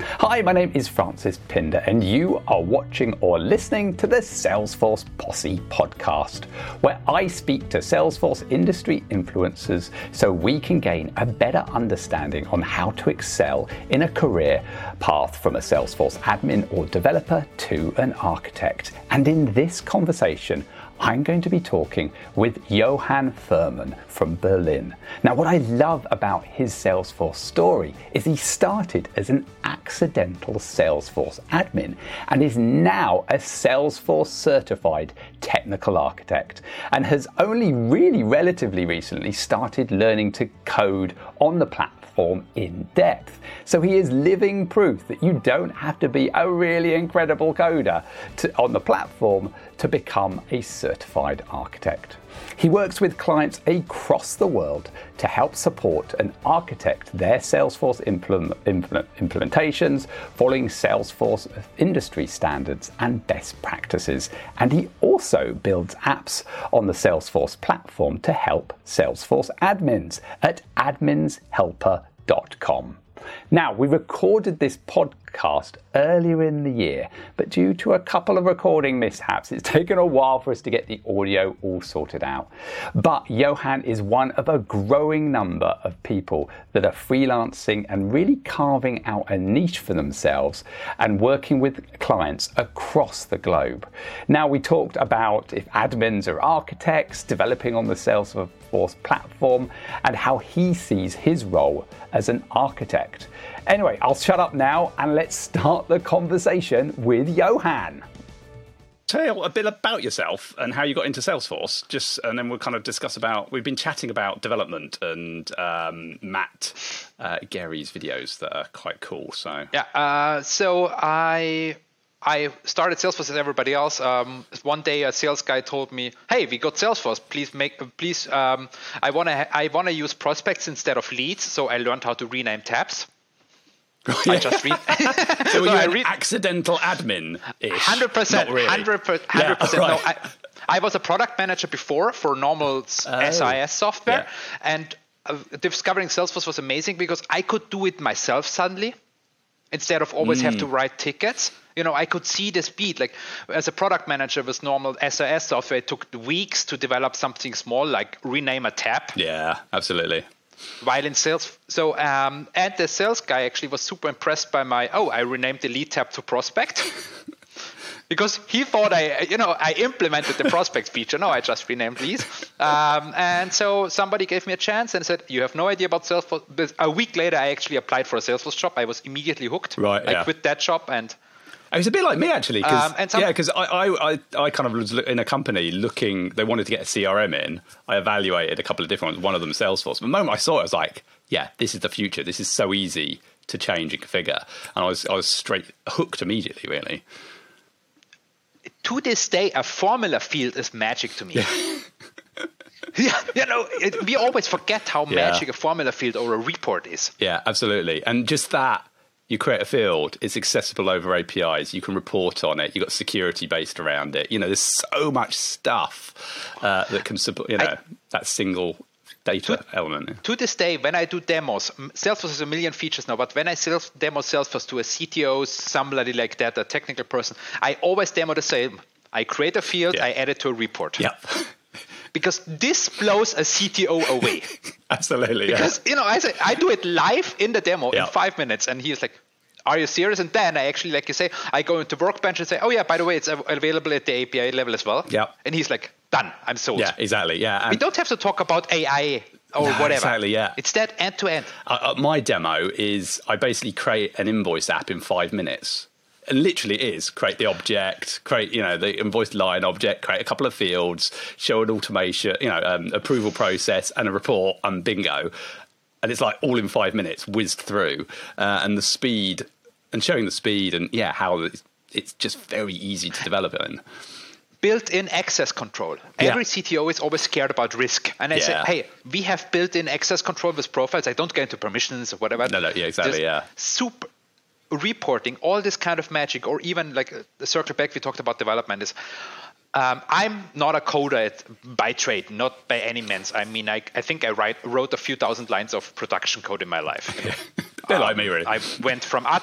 Hi, my name is Francis Pinder, and you are watching or listening to the Salesforce Posse podcast, where I speak to Salesforce industry influencers so we can gain a better understanding on how to excel in a career path from a Salesforce admin or developer to an architect. And in this conversation, I'm going to be talking with Johann Furmann from Berlin. Now, what I love about his Salesforce story is he started as an accidental Salesforce admin and is now a Salesforce certified technical architect and has only really relatively recently started learning to code on the platform platform in depth. So he is living proof that you don't have to be a really incredible coder to, on the platform to become a certified architect. He works with clients across the world to help support and architect their Salesforce implement, implement, implementations following Salesforce industry standards and best practices. And he also builds apps on the Salesforce platform to help Salesforce admins at adminshelper.com. Now, we recorded this podcast earlier in the year, but due to a couple of recording mishaps, it's taken a while for us to get the audio all sorted out. But Johann is one of a growing number of people that are freelancing and really carving out a niche for themselves and working with clients across the globe. Now, we talked about if admins are architects, developing on the Salesforce platform, and how he sees his role as an architect. Anyway, I'll shut up now and let's start the conversation with Johann. Tell a bit about yourself and how you got into Salesforce, just and then we'll kind of discuss about. We've been chatting about development and um, Matt uh, Gerry's videos that are quite cool. So yeah, uh, so I I started Salesforce as everybody else. Um, one day, a sales guy told me, "Hey, we got Salesforce. Please make, please. Um, I wanna, I wanna use prospects instead of leads. So I learned how to rename tabs. I just read. so, so I read accidental admin. Hundred percent. Hundred percent. No, I, I was a product manager before for normal oh. SIS software, yeah. and uh, discovering Salesforce was amazing because I could do it myself suddenly instead of always mm. have to hmm. write tickets. You know, I could see the speed. Like as a product manager with normal SIS software, it took weeks to develop something small like rename a tab. Yeah, absolutely while in sales. So, um, and the sales guy actually was super impressed by my, oh, I renamed the lead tab to prospect. because he thought I, you know, I implemented the prospect feature. No, I just renamed these. Um, and so somebody gave me a chance and said, "You have no idea about Salesforce." But a week later, I actually applied for a Salesforce job. I was immediately hooked. Right. I yeah. quit that job and it was a bit like me actually, um, some, yeah, because I, I, I, kind of was in a company looking. They wanted to get a CRM in. I evaluated a couple of different ones. One of them, Salesforce. But the moment I saw it, I was like, "Yeah, this is the future. This is so easy to change and configure." And I was, I was straight hooked immediately, really. To this day, a formula field is magic to me. Yeah. yeah, you know, it, we always forget how yeah. magic a formula field or a report is. Yeah, absolutely. And just that you create a field, it's accessible over APIs, you can report on it, you've got security based around it. You know, there's so much stuff uh, that can support, you know, I, that single data to, element. To this day, when I do demos, Salesforce has a million features now, but when I self demo Salesforce to a CTO, somebody like that, a technical person, I always demo the same. I create a field, yeah. I add it to a report. Yeah. because this blows a CTO away. Absolutely. Because yeah. you know, I say I do it live in the demo yeah. in five minutes, and he's like, "Are you serious?" And then I actually, like you say, I go into Workbench and say, "Oh yeah, by the way, it's available at the API level as well." Yeah. And he's like, "Done. I'm sold." Yeah, exactly. Yeah. We don't have to talk about AI or no, whatever. Exactly, yeah. It's that end to end. My demo is I basically create an invoice app in five minutes and literally is create the object, create you know the invoice line object, create a couple of fields, show an automation, you know, um, approval process, and a report, and bingo. And it's like all in five minutes, whizzed through, uh, and the speed, and showing the speed, and yeah, how it's, it's just very easy to develop it in built-in access control. Yeah. Every CTO is always scared about risk, and I yeah. say, "Hey, we have built-in access control with profiles. I don't get into permissions or whatever." No, no, yeah, exactly, There's yeah. Super reporting, all this kind of magic, or even like the circle back we talked about development is. Um, I'm not a coder at, by trade, not by any means. I mean, I, I think I write, wrote a few thousand lines of production code in my life. They're um, like me, really. I went from ad,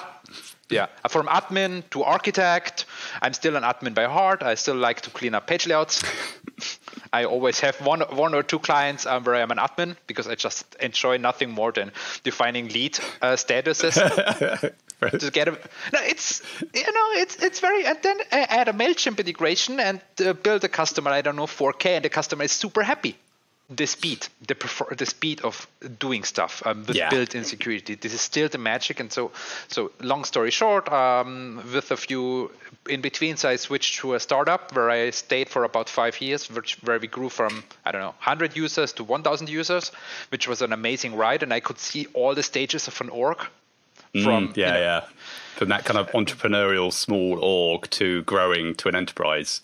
yeah, from admin to architect. I'm still an admin by heart. I still like to clean up page layouts. I always have one, one or two clients um, where I'm an admin because I just enjoy nothing more than defining lead uh, statuses. to get a, no, it's you know it's it's very and then I add a Mailchimp integration and uh, build a customer I don't know 4K and the customer is super happy the speed, the prefer, the speed of doing stuff um, with yeah. built-in security. This is still the magic. And so, so long story short, um, with a few in betweens, I switched to a startup where I stayed for about five years, which, where we grew from I don't know 100 users to 1,000 users, which was an amazing ride. And I could see all the stages of an org. Mm, from mm, yeah, you know, yeah, from that kind of entrepreneurial small org to growing to an enterprise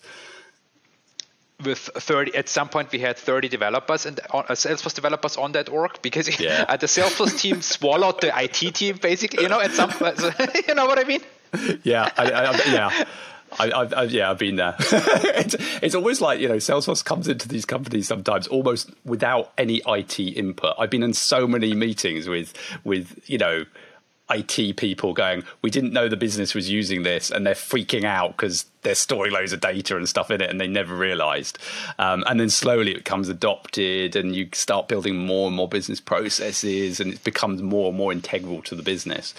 with 30 at some point we had 30 developers and uh, salesforce developers on that org because yeah. the salesforce team swallowed the it team basically you know at some point you know what i mean yeah I, I, yeah I, I, yeah, I've been there. it's, it's almost like you know, Salesforce comes into these companies sometimes almost without any IT input. I've been in so many meetings with with you know IT people going, we didn't know the business was using this, and they're freaking out because they're storing loads of data and stuff in it, and they never realized. Um, and then slowly it becomes adopted, and you start building more and more business processes, and it becomes more and more integral to the business.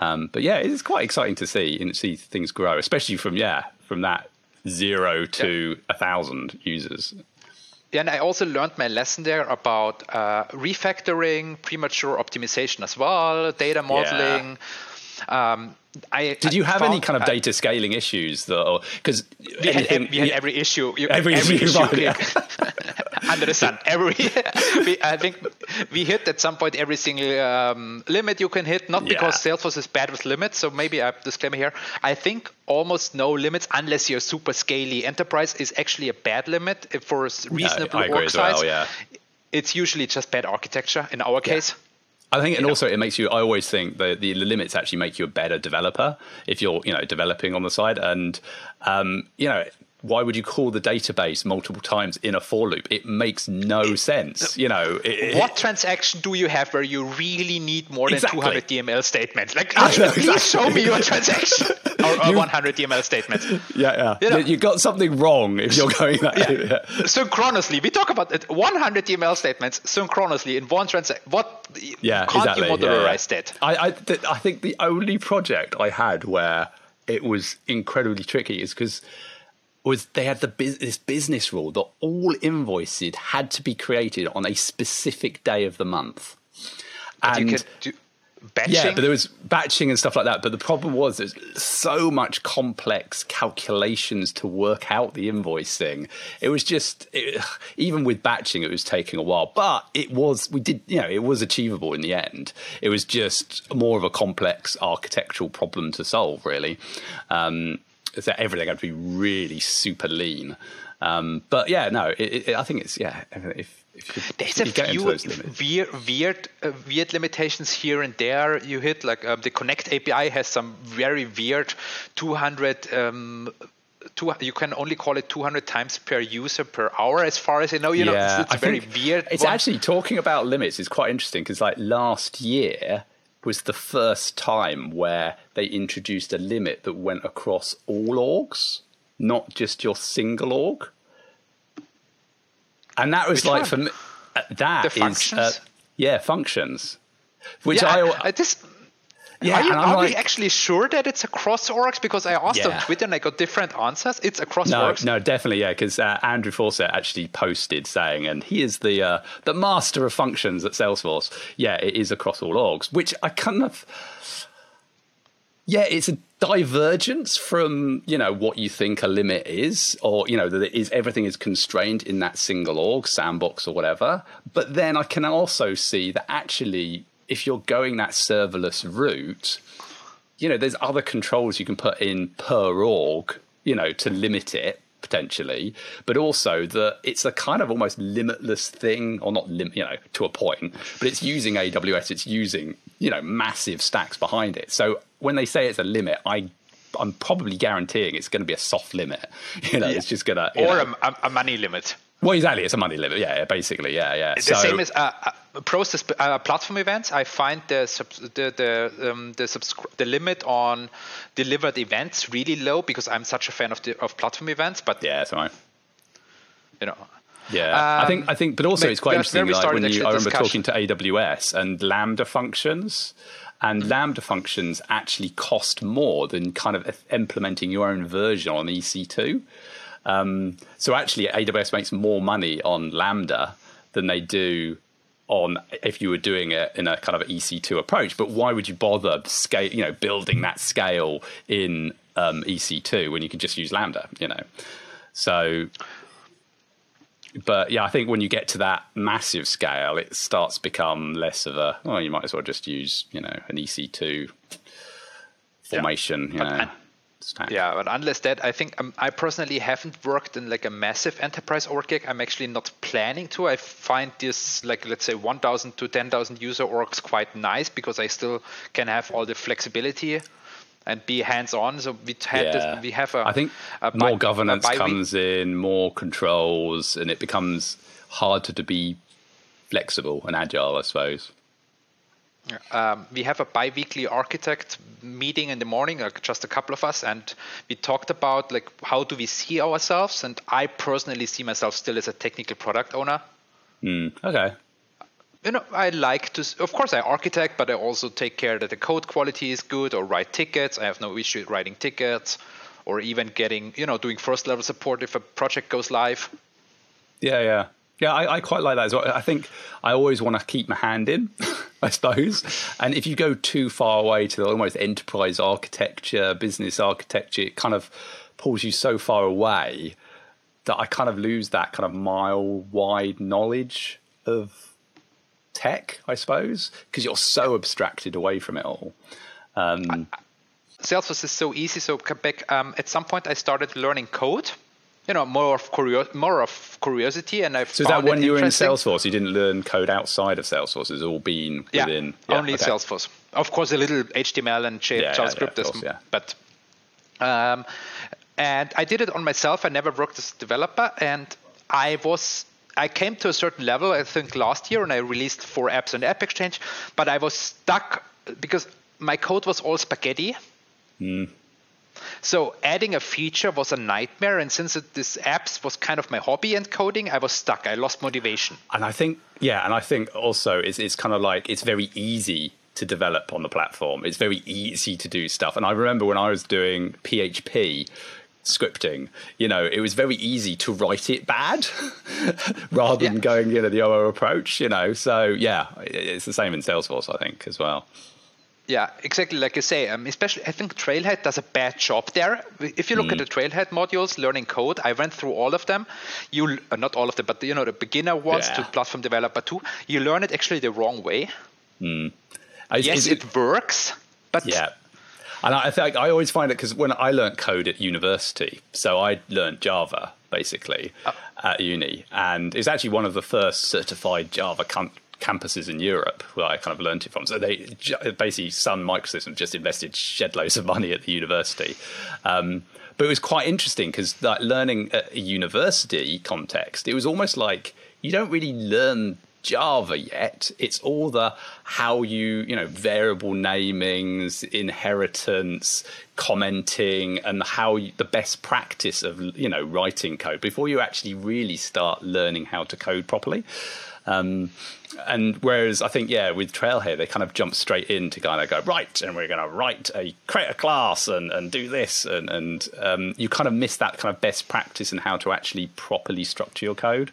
Um, but yeah, it's quite exciting to see and see things grow, especially from yeah from that zero to a thousand users and I also learned my lesson there about uh, refactoring, premature optimization as well, data modeling. Yeah. Um, I, Did you have any kind of data scaling issues though? Because we, had, we had every issue. You, every, every issue, right, yeah. under the sun. Every, we, I think we hit at some point every single um, limit you can hit. Not because. Salesforce is bad with limits. So maybe a disclaimer here. I think almost no limits unless you're super scaly. Enterprise is actually a bad limit for a reasonable yeah, work size. Well, yeah. It's usually just bad architecture in our case. I think, and also it makes you. I always think the, the limits actually make you a better developer if you're, you know, developing on the side. And um, you know, why would you call the database multiple times in a for loop? It makes no sense. You know, it, what transaction do you have where you really need more than exactly. 200 DML statements? Like, know, please exactly. show me your transaction or, or you, 100 DML statements. Yeah, yeah. You, know, you got something wrong if you're going that. Yeah. yeah. Synchronously, we talk about it. 100 DML statements synchronously in one transaction. What? Yeah, can't exactly. you modularize yeah, yeah. that? I, I, th- I think the only project I had where it was incredibly tricky is because was they had the this business rule that all invoices had to be created on a specific day of the month. But and do, batching? Yeah, but there was batching and stuff like that. But the problem was there's so much complex calculations to work out the invoicing. It was just it, even with batching, it was taking a while. But it was we did you know it was achievable in the end. It was just more of a complex architectural problem to solve, really. Um, so everything had to be really super lean. Um, but yeah, no, it, it, I think it's yeah. If, if you, There's if a few weird, weird, uh, weird limitations here and there. You hit like um, the Connect API has some very weird 200. Um, Two, you can only call it 200 times per user per hour as far as i know you yeah, know it's, it's very weird it's one. actually talking about limits is quite interesting because like last year was the first time where they introduced a limit that went across all orgs, not just your single org. And that was Which like one? for me, uh, that is uh, yeah functions. Which yeah, I, I just yeah, are, you, are like, we actually sure that it's across orgs? Because I asked yeah. on Twitter and I got different answers. It's across no, orgs. No, definitely, yeah. Because uh, Andrew Fawcett actually posted saying, and he is the uh, the master of functions at Salesforce. Yeah, it is across all orgs, which I kind of yeah, it's a divergence from you know what you think a limit is, or you know that it is everything is constrained in that single org, sandbox, or whatever. But then I can also see that actually if you're going that serverless route, you know, there's other controls you can put in per org, you know, to limit it potentially, but also that it's a kind of almost limitless thing, or not lim- you know, to a point, but it's using AWS, it's using, you know, massive stacks behind it. So when they say it's a limit, I I'm probably guaranteeing it's going to be a soft limit. You know, yeah. it's just going to or a, a, money limit. Well, exactly. It's a money limit. Yeah, basically. Yeah, yeah. The so, same as uh, uh, process uh, platform events. I find the the the um, the, subscri- the limit on delivered events really low because I'm such a fan of the of platform events. But yeah, that's right. You know. Yeah, um, I think I think, but also it's quite interesting. Like when you, I remember discussion. talking to AWS and Lambda functions, and mm-hmm. Lambda functions actually cost more than kind of implementing your own version on EC2. Um, so actually, AWS makes more money on Lambda than they do on if you were doing it in a kind of EC2 approach. But why would you bother scale, you know, building that scale in um, EC2 when you can just use Lambda, you know? So, but yeah, I think when you get to that massive scale, it starts to become less of a, well, you might as well just use, you know, an EC2 formation, yeah. you know stack. Yeah, but unless that, I think um, I personally haven't worked in like a massive enterprise org gig. I'm actually not planning to. I find this like let's say 1,000 to 10,000 user orgs quite nice because I still can have all the flexibility and be hands-on. So we had yeah. this, we have a. I think a more bi- governance comes in, more controls, and it becomes harder to be flexible and agile, I suppose. Um, we have a bi-weekly architect meeting in the morning, like just a couple of us, and we talked about like how do we see ourselves. And I personally see myself still as a technical product owner. Mm, okay. You know, I like to. Of course, I architect, but I also take care that the code quality is good or write tickets. I have no issue writing tickets, or even getting you know doing first level support if a project goes live. Yeah, yeah. Yeah, I, I, quite like that as well. I think I always want to keep my hand in, I suppose. And if you go too far away to the almost enterprise architecture, business architecture, it kind of pulls you so far away that I kind of lose that kind of mile wide knowledge of tech, I suppose, because you're so abstracted away from it all. Um, Salesforce is so easy. So back um, at some point, I started learning code you know more of curio- more of curiosity and i so is that when you were in salesforce you didn't learn code outside of salesforce it's all been yeah, within yeah, only okay. salesforce of course a little html and javascript yeah, course, but um, and i did it on myself i never worked as a developer and i was I came to a certain level, I think last year, and I released four apps on App Exchange, but I was stuck because my code was all spaghetti. Mm. So adding a feature was a nightmare, and since it, this apps was kind of my hobby and coding, I was stuck. I lost motivation. And I think, yeah, and I think also it's, it's kind of like it's very easy to develop on the platform. It's very easy to do stuff. And I remember when I was doing PHP scripting, you know, it was very easy to write it bad rather yeah. than going, you know, the OO approach, you know. So yeah, it's the same in Salesforce, I think, as well. Yeah, exactly like you say. Um, especially, I think Trailhead does a bad job there. If you look mm. at the Trailhead modules, learning code, I went through all of them. You uh, not all of them, but you know the beginner ones yeah. to platform developer two. You learn it actually the wrong way. Mm. yes, it, it, works, but yeah. And I think I always find it because when I learned code at university, so I learned Java basically oh. at uni, and it's actually one of the first certified Java campuses in Europe where I kind of learned it from. So they basically Sun Microsystems just invested shed loads of money at the university. Um, but it was quite interesting because like learning at a university context, it was almost like you don't really learn Java yet. It's all the how you, you know, variable namings, inheritance, commenting, and how you, the best practice of, you know, writing code before you actually really start learning how to code properly. Um, and whereas I think, yeah, with Trailhead, they kind of jump straight in to kind of go, right, and we're going to write a, create a class and, and do this. And, and um, you kind of miss that kind of best practice and how to actually properly structure your code.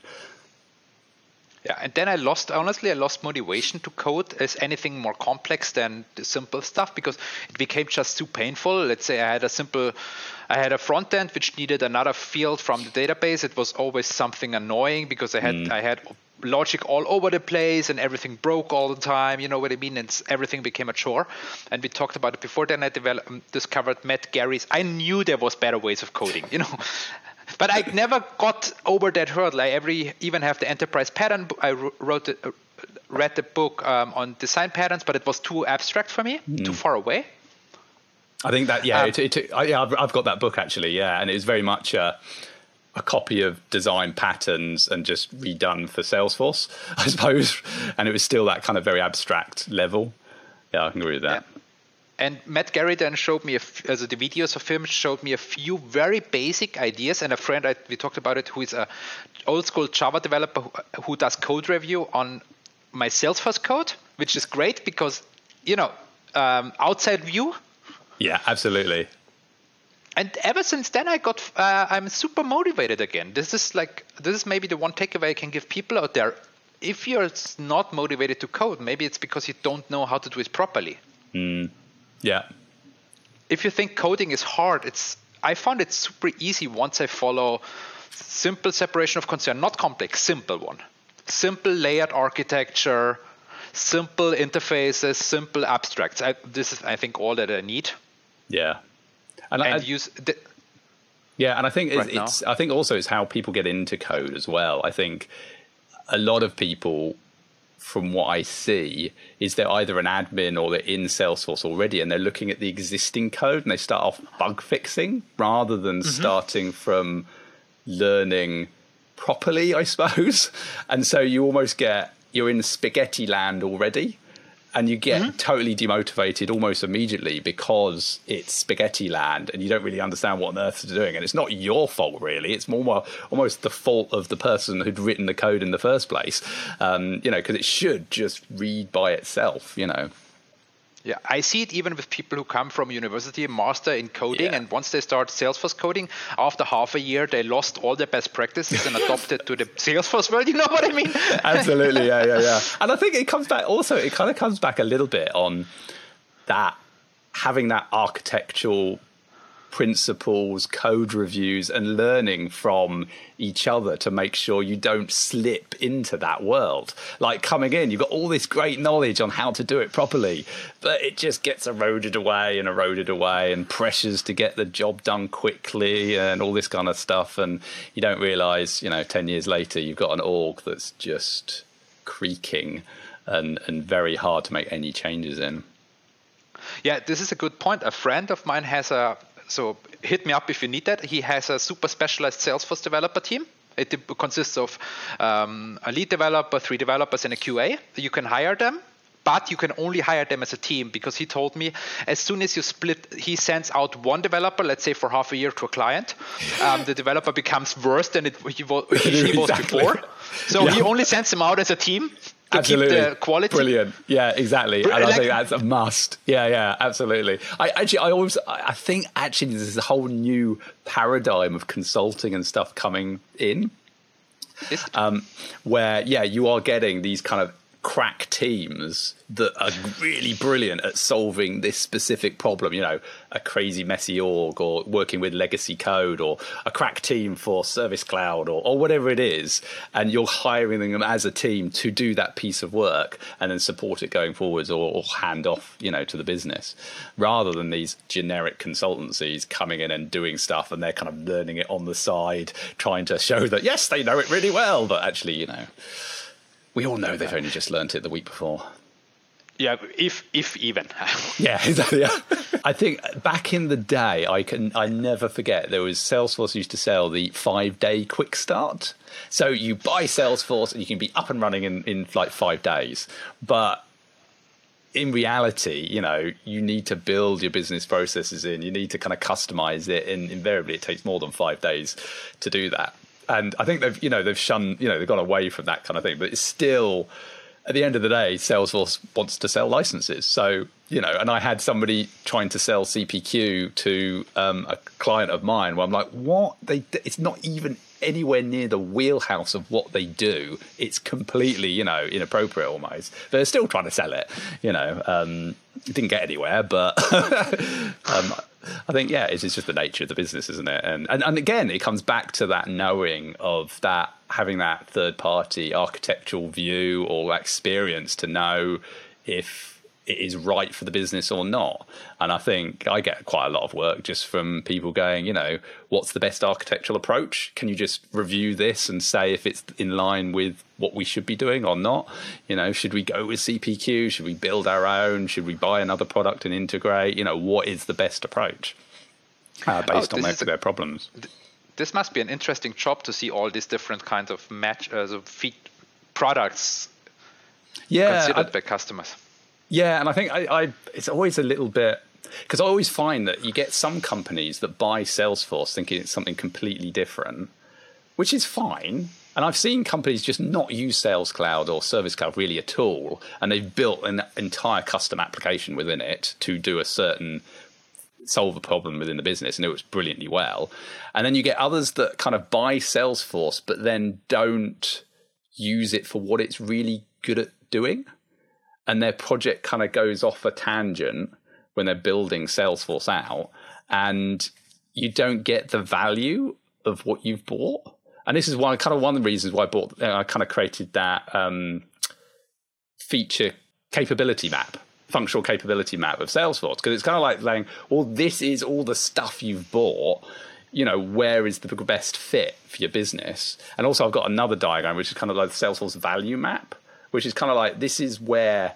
Yeah, and then I lost, honestly, I lost motivation to code as anything more complex than the simple stuff because it became just too painful. Let's say I had a simple, I had a front end which needed another field from the database. It was always something annoying because I had, mm. I had logic all over the place and everything broke all the time. You know what I mean? And everything became a chore. And we talked about it before. Then I developed, um, discovered Matt Gerry's. I knew there was better ways of coding. You know. But I never got over that hurdle. I every even have the enterprise pattern. I wrote the, uh, read the book um, on design patterns, but it was too abstract for me, mm. too far away. I think that yeah, um, it, it, I, yeah, I've, I've, got that book actually, yeah, and it's very much. Uh, a copy of design patterns and just redone for Salesforce, I suppose. And it was still that kind of very abstract level. Yeah, I can agree with that. Yeah. And Matt Gerry then showed me, a f- as the videos of him showed me a few very basic ideas. And a friend, I, we talked about it, who is a old school Java developer who, who does code review on my Salesforce code, which is great because, you know, um, outside view. Yeah, absolutely. And ever since then, I got, uh, I'm super motivated again. This is like, this is maybe the one takeaway I can give people out there. If you're not motivated to code, maybe it's because you don't know how to do it properly. Mm yeah. If you think coding is hard, it's I found it super easy once I follow simple separation of concern, not complex, simple one. Simple layered architecture, simple interfaces, simple abstracts. I, this is, I think, all that I need. Yeah, and, and I, use. The, yeah, and I think right it's, it's I think also it's how people get into code as well. I think a lot of people from what I see, is they're either an admin or they're in Salesforce already and they're looking at the existing code and they start off bug fixing rather than mm-hmm. starting from learning properly, I suppose. And so you almost get, you're in spaghetti land already and you get mm-hmm. totally demotivated almost immediately because it's spaghetti land and you don't really understand what on earth they're doing. And it's not your fault really. It's more almost the fault of the person who'd written the code in the first place um, you know because it should just read by itself you know yeah, I see it even with people who come from university, master in coding, yeah. and once they start Salesforce coding, after half a year they lost all their best practices and adopted to the Salesforce world. You know what I mean? Absolutely, yeah, yeah, yeah. And I think it comes back also. It kind of comes back a little bit on that having that architectural principles, code reviews, and learning from each other to make sure you don't slip into that world. Like coming in, you've got all this great knowledge on how to do it properly, but it just gets eroded away and eroded away, and pressures to get the job done quickly and all this kind of stuff. And you don't realize, you know, 10 years later, you've got an org that's just creaking and, and very hard to make any changes in. Yeah, this is a good point. A friend of mine has a so hit me up if you need that. He has a super specialized Salesforce developer team. It consists of um, a lead developer, three developers, and a QA. You can hire them, but you can only hire them as a team because he told me as soon as you split, he sends out one developer, let's say for half a year to a client, um, the developer becomes worse than it he was, he was before. So yeah. he only sends them out as a team absolutely. keep the quality. Brilliant. Yeah, exactly. and I think that's a must. Yeah, yeah, absolutely. I actually, I always, I think actually there's a whole new paradigm of consulting and stuff coming in, um, where yeah, you are getting these kind of crack teams that are really brilliant at solving this specific problem. You know, a crazy messy org, or working with legacy code, or a crack team for Service Cloud, or, or whatever it is. And you're hiring them as a team to do that piece of work and then support it going forwards, or, or hand off, you know, to the business, rather than these generic consultancies coming in and doing stuff, and they're kind of learning it on the side, trying to show that yes, they know it really well, but actually, you know we all know they've only just learnt it the week before. Yeah, if if even. yeah, exactly. Yeah. I think back in the day, I can I never forget there was Salesforce used to sell the five day quick start. So you buy Salesforce and you can be up and running in in like five days, but in reality, you know, you need to build your business processes in. You need to kind of customize it, and invariably, it takes more than five days to do that and I think they've you know they've shunned you know they've gone away from that kind of thing, but it's still at the end of the day, Salesforce wants to sell licenses. So you know, and I had somebody trying to sell CPQ to um, a client of mine, where I'm like, what they? It's not even anywhere near the wheelhouse of what they do. It's completely, you know, inappropriate almost. But they're still trying to sell it. You know, um, didn't get anywhere, but um, I think yeah, it's just the nature of the business, isn't it? And, and and again, it comes back to that knowing of that having that third party architectural view or experience to know if it is right for the business or not. And I think I get quite a lot of work just from people going, you know, what's the best architectural approach? Can you just review this and say if it's in line with what we should be doing or not? You know, should we go with CPQ? Should we build our own? Should we buy another product and integrate? You know, what is the best approach uh, based oh, on their, their problems? this must be an interesting job to see all these different kinds of match uh, feed products yeah, considered I, by customers. Yeah, and I think I, I it's always a little bit because I always find that you get some companies that buy Salesforce thinking it's something completely different, which is fine. And I've seen companies just not use Sales Cloud or Service Cloud really at all, and they've built an entire custom application within it to do a certain solve a problem within the business and it works brilliantly well. And then you get others that kind of buy Salesforce but then don't use it for what it's really good at doing. And their project kind of goes off a tangent when they're building Salesforce out and you don't get the value of what you've bought. And this is why kind of one of the reasons why I bought I kind of created that um, feature capability map functional capability map of Salesforce because it's kind of like saying, well, this is all the stuff you've bought. You know, where is the best fit for your business? And also, I've got another diagram which is kind of like the Salesforce value map, which is kind of like this is where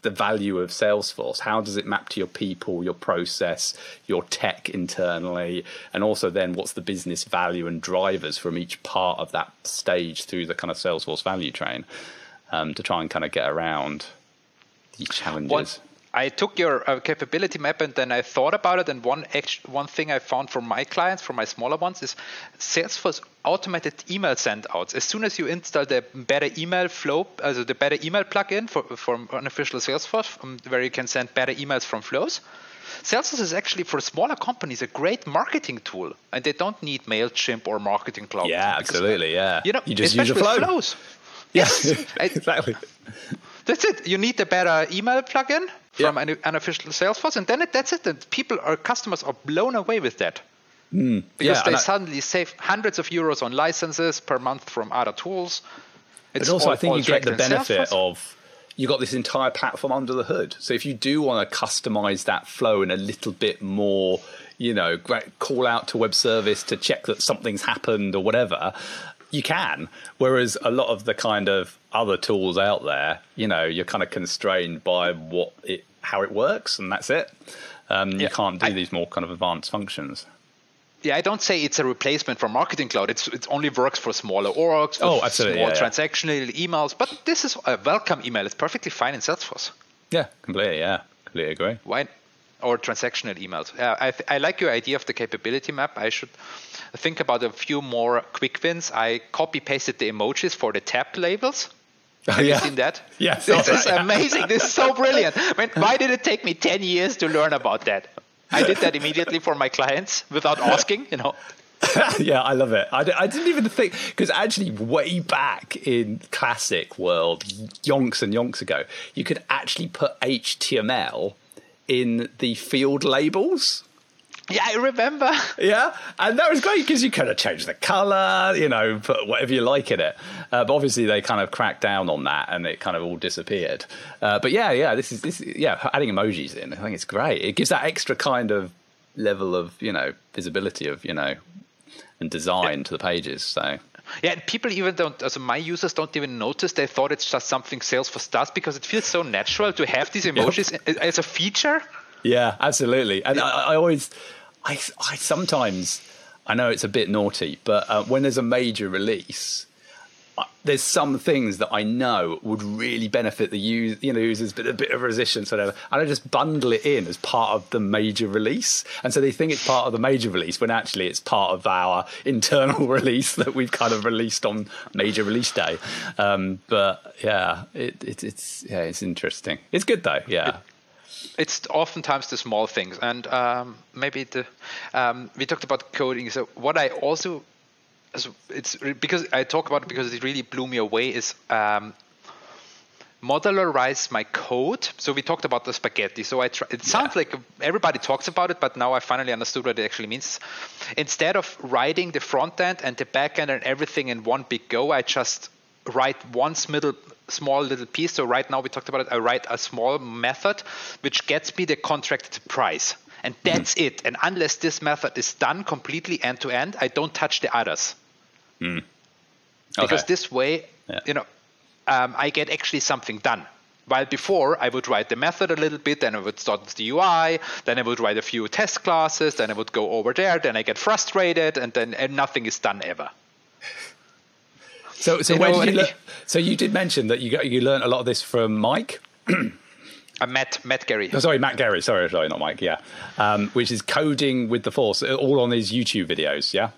the value of Salesforce. How does it map to your people, your process, your tech internally, and also then what's the business value and drivers from each part of that stage through the kind of Salesforce value train um, to try and kind of get around these challenges? I took your uh, capability map and then I thought about it. And one one thing I found for my clients, for my smaller ones, is Salesforce automated email sendouts. As soon as you install the better email flow, also the better email plugin for for unofficial Salesforce, um, where you can send better emails from flows. Salesforce is actually for smaller companies a great marketing tool, and they don't need Mailchimp or Marketing Cloud. Yeah, absolutely. Yeah, you know, you just use your flow. flows. Yes, exactly. That's it. You need a better email plugin from an unofficial Salesforce, and then it, that's it. And people or customers are blown away with that. Mm. Because yeah, they suddenly I, save hundreds of euros on licenses per month from other tools. It's but also, all, I think you get the benefit of you got this entire platform under the hood. So if you do want to customize that flow in a little bit more, you know, call out to web service to check that something's happened or whatever, you can. Whereas a lot of the kind of other tools out there, you know, you're kind of constrained by what it, how it works, and that's it. Um, yeah. You can't do I, these more kind of advanced functions. Yeah, I don't say it's a replacement for Marketing Cloud. It's it only works for smaller orgs, for oh, absolutely, small yeah, transactional yeah. emails. But this is a welcome email. It's perfectly fine in Salesforce. Yeah, completely. Yeah, completely agree. Why? Or transactional emails. Yeah, I, th- I like your idea of the capability map. I should think about a few more quick wins. I copy pasted the emojis for the tab labels. Have yeah. you seen that? Yes. This is amazing. This is so brilliant. I mean, why did it take me 10 years to learn about that? I did that immediately for my clients without asking, you know. yeah, I love it. I, I didn't even think because actually, way back in classic world, yonks and yonks ago, you could actually put HTML in the field labels. Yeah, I remember. Yeah, and that was great because you kind of change the color, you know, put whatever you like in it. Uh, but obviously, they kind of cracked down on that, and it kind of all disappeared. Uh, but yeah, yeah, this is this. Yeah, adding emojis in, I think it's great. It gives that extra kind of level of you know visibility of you know and design yeah. to the pages. So yeah, and people even don't, also my users don't even notice. They thought it's just something Salesforce does because it feels so natural to have these emojis yep. as a feature. Yeah, absolutely. And I, I, always, I, I sometimes, I know it's a bit naughty, but uh, when there's a major release, there's some things that I know would really benefit the use, you know, users, but a bit of resistance, whatever. And I just bundle it in as part of the major release, and so they think it's part of the major release when actually it's part of our internal release that we've kind of released on major release day. Um, but yeah, it, it, it's yeah, it's interesting. It's good though. Yeah. It, it's oftentimes the small things, and um, maybe the um, we talked about coding. So what I also it's because I talk about it because it really blew me away is um, modularize my code. So we talked about the spaghetti. So I try, it sounds yeah. like everybody talks about it, but now I finally understood what it actually means. Instead of writing the front end and the back end and everything in one big go, I just write once middle small little piece. So right now we talked about it. I write a small method which gets me the contracted price. And that's mm-hmm. it. And unless this method is done completely end to end, I don't touch the others. Mm. Okay. Because this way, yeah. you know, um, I get actually something done. While before, I would write the method a little bit, then I would start with the UI, then I would write a few test classes, then I would go over there, then I get frustrated, and then and nothing is done ever. So, so did you so you did mention that you got you learned a lot of this from Mike. uh, Matt Matt Gerry. Oh, sorry, Matt Gerry. Sorry, sorry, not Mike. Yeah, um, which is coding with the Force, uh, all on his YouTube videos. Yeah.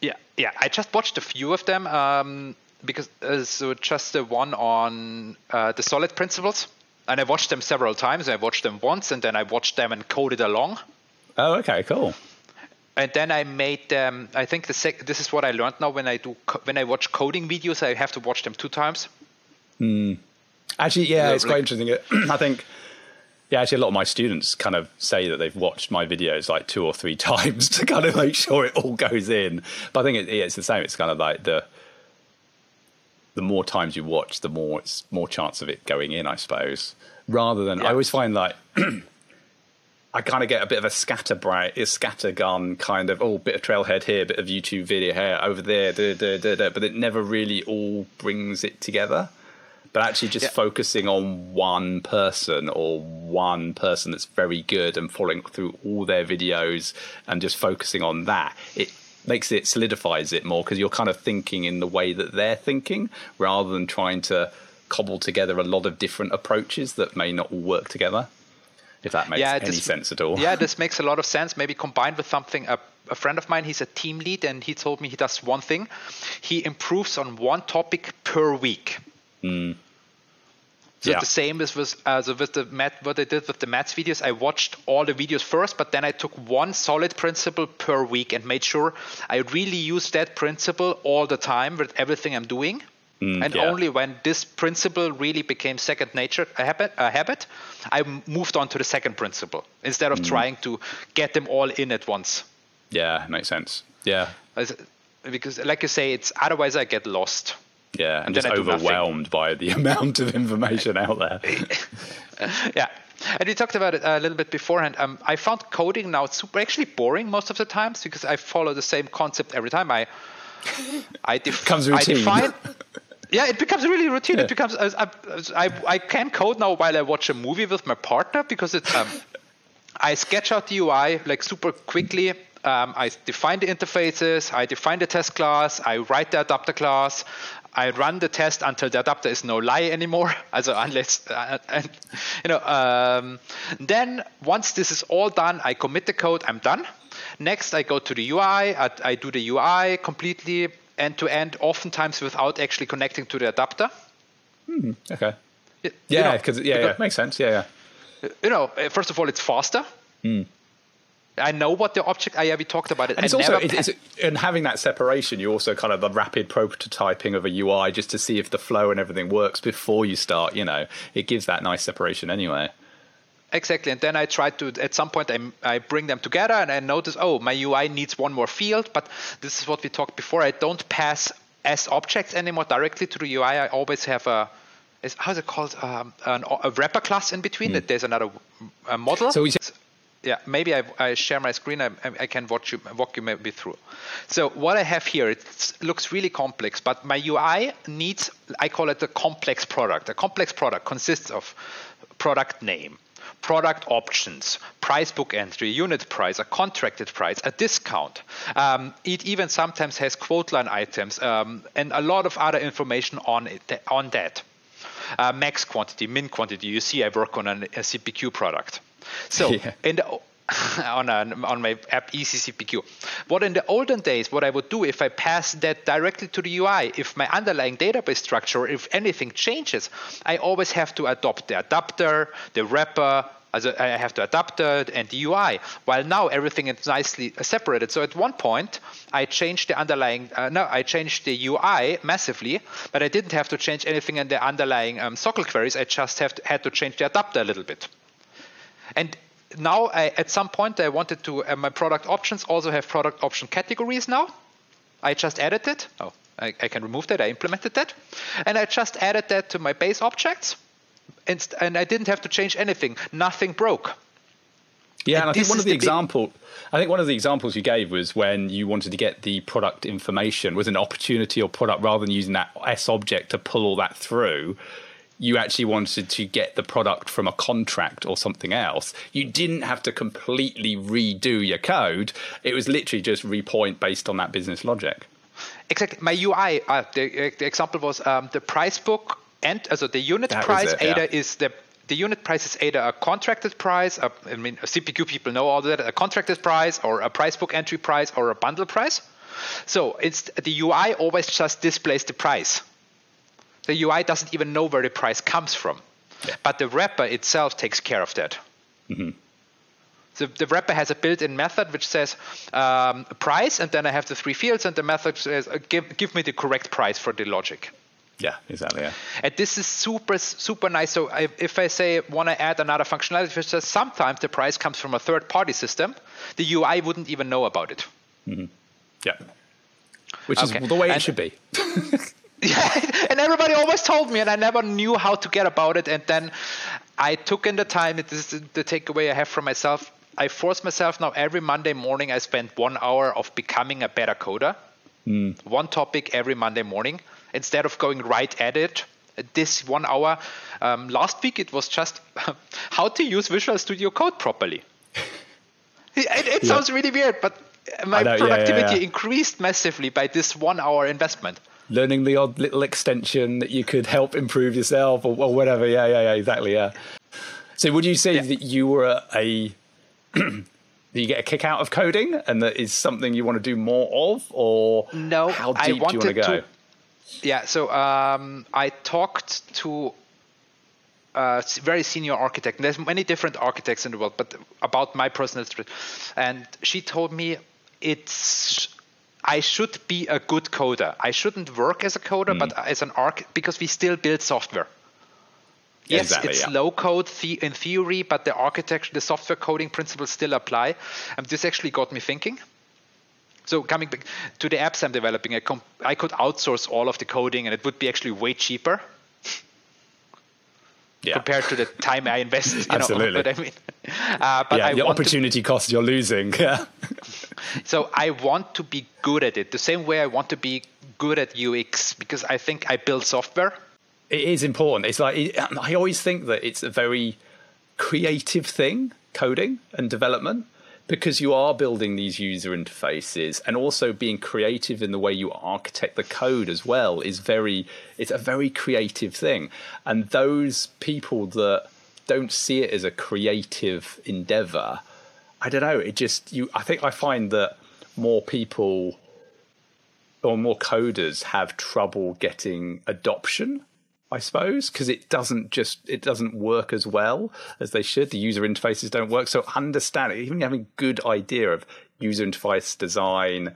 Yeah, yeah. I just watched a few of them um, because uh, so just the one on uh, the solid principles, and I watched them several times. I watched them once, and then I watched them and coded along. Oh, okay, cool and then I made them. I think the sec- this is what I learned now when I do co- when I watch coding videos. I have to watch them two times. Mm. Actually, yeah, it's quite interesting. I think, yeah, actually, a lot of my students kind of say that they've watched my videos like two or three times to kind of make sure it all goes in. But I think it, it's the same. It's kind of like the the more times you watch, the more it's more chance of it going in, I suppose. Rather than, yeah. I always find like I kind of get a bit of a scatter bright, a scatter gun kind of, oh, bit of trailhead here, bit of YouTube video here, over there, da, da, da, but it never really all brings it together. But actually, just yeah. focusing on one person or one person that's very good and following through all their videos and just focusing on that, it makes it solidifies it more because you're kind of thinking in the way that they're thinking rather than trying to cobble together a lot of different approaches that may not all work together if that makes yeah, any this, sense at all. Yeah, this makes a lot of sense. Maybe combined with something. A, a friend of mine, he's a team lead, and he told me he does one thing. He improves on one topic per week. Mm. So yeah. the same as with, uh, so with the Matt, what I did with the Matt's videos. I watched all the videos first, but then I took one solid principle per week and made sure I really use that principle all the time with everything I'm doing. Mm, and yeah. only when this principle really became second nature, a habit, a habit, I moved on to the second principle instead of mm. trying to get them all in at once. Yeah, makes sense. Yeah. Because, like you say, it's otherwise I get lost. Yeah, and, and just overwhelmed by the amount of information out there. yeah. And we talked about it a little bit beforehand. Um, I found coding now super actually boring most of the times because I follow the same concept every time. I I, def-. I define yeah, it becomes really routine. Yeah. It becomes I, I, I can code now while I watch a movie with my partner because it's um, I sketch out the UI like super quickly. Um, I define the interfaces. I define the test class. I write the adapter class. I run the test until the adapter is no lie anymore. Also unless, uh, and, you know, um, then once this is all done, I commit the code. I'm done. Next, I go to the UI. I, I do the UI completely end to end, oftentimes without actually connecting to the adapter. Hmm, okay. Yeah, because yeah, yeah, makes sense. Yeah, yeah. You know, uh, first of all, it's faster. Hmm. I know what the object. I yeah, we talked about it. And it's also it's, and having that separation. You also kind of the rapid prototyping of a UI just to see if the flow and everything works before you start. You know, it gives that nice separation anyway. Exactly, and then I try to at some point I, I bring them together and I notice oh my UI needs one more field, but this is what we talked before. I don't pass as objects anymore directly to the UI. I always have a is how's it called um, an, a wrapper class in between. Mm. That there's another a model. So yeah, maybe I, I, share my screen. I, I can watch you, walk you maybe through. So what I have here, it looks really complex, but my UI needs, I call it a complex product. A complex product consists of product name, product options, price book entry, unit price, a contracted price, a discount. Um, it even sometimes has quote line items um, and a lot of other information on it, on that. Uh, max quantity, min quantity. You see, I work on an, a CPQ product. So yeah. in the on, a, on my app ECCPQ. What in the olden days, what I would do if I pass that directly to the UI, if my underlying database structure, if anything changes, I always have to adopt the adapter, the wrapper, also I have to adapter and the UI. While now everything is nicely separated. So at one point, I changed the underlying, uh, no, I changed the UI massively, but I didn't have to change anything in the underlying um, queries. I just have to, had to change the adapter a little bit. And now I, at some point I wanted to uh, my product options also have product option categories now. I just added it. Oh, I, I, can remove that. I implemented that, and I just added that to my base objects, and, and I didn't have to change anything. Nothing broke. Yeah, and, and I think one of the, the example, big... I think one of the examples you gave was when you wanted to get the product information was an opportunity or product rather than using that S object to pull all that through you actually wanted to get the product from a contract or something else, you didn't have to completely redo your code. It was literally just repoint based on that business logic. Exactly. My UI, uh, the, uh, the, example was um, the price book and also the unit that price it, yeah. is the the unit price is either a contracted price, a, I mean, CPQ people know all that, a contracted price or a price book entry price or a bundle price. So it's the UI always just displays the price. The UI doesn't even know where the price comes from, yeah. but the wrapper itself takes care of that. Mm-hmm. So the wrapper has a built-in method which says um, price, and then I have the three fields, and the method says uh, give, give me the correct price for the logic. Yeah, exactly. Yeah. And this is super, super nice. So I, if I say want to add another functionality, which says sometimes the price comes from a third-party system, the UI wouldn't even know about it. Mm-hmm. Yeah. Which okay. is the way and, it should be. yeah, and everybody always told me, and I never knew how to get about it. And then I took in the time. This is the takeaway I have for myself. I force myself now every Monday morning. I spend one hour of becoming a better coder. Mm. One topic every Monday morning instead of going right at it. This one hour. Um, last week it was just how to use Visual Studio Code properly. it, it yeah. sounds really weird, but my know, productivity yeah, yeah, increased massively by this one hour investment. Learning the odd little extension that you could help improve yourself or, or whatever. Yeah, yeah, yeah, exactly. Yeah. So, would you say that you were a do you get a kick out of coding and that is something you want to do more of or no how deep do you want to go to, yeah so um, i talked to a very senior architect and there's many different architects in the world but about my personal story and she told me it's I should be a good coder. I shouldn't work as a coder, mm. but as an arch because we still build software. Yes, exactly, it's yeah. low code in theory, but the architecture, the software coding principles still apply. And this actually got me thinking. So coming back to the apps I'm developing, I, comp- I could outsource all of the coding, and it would be actually way cheaper. Yeah. compared to the time I invest. You Absolutely. Know, I mean, uh, but yeah, I the opportunity to, cost you're losing. So I want to be good at it, the same way I want to be good at UX because I think I build software it is important. It's like I always think that it's a very creative thing, coding and development, because you are building these user interfaces and also being creative in the way you architect the code as well is very it's a very creative thing. And those people that don't see it as a creative endeavor, I don't know, it just you I think I find that more people or more coders have trouble getting adoption I suppose, because it doesn't just it doesn't work as well as they should. The user interfaces don't work. So understanding, even having a good idea of user interface design,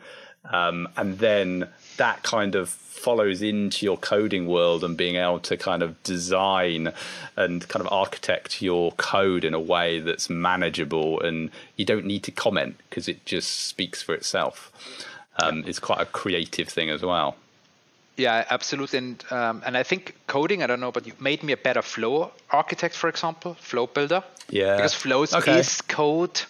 um, and then that kind of follows into your coding world and being able to kind of design and kind of architect your code in a way that's manageable and you don't need to comment because it just speaks for itself. Um, It's quite a creative thing as well. Yeah, absolutely. And um, and I think coding, I don't know, but you made me a better flow architect, for example, flow builder. Yeah. Because flows okay. is code.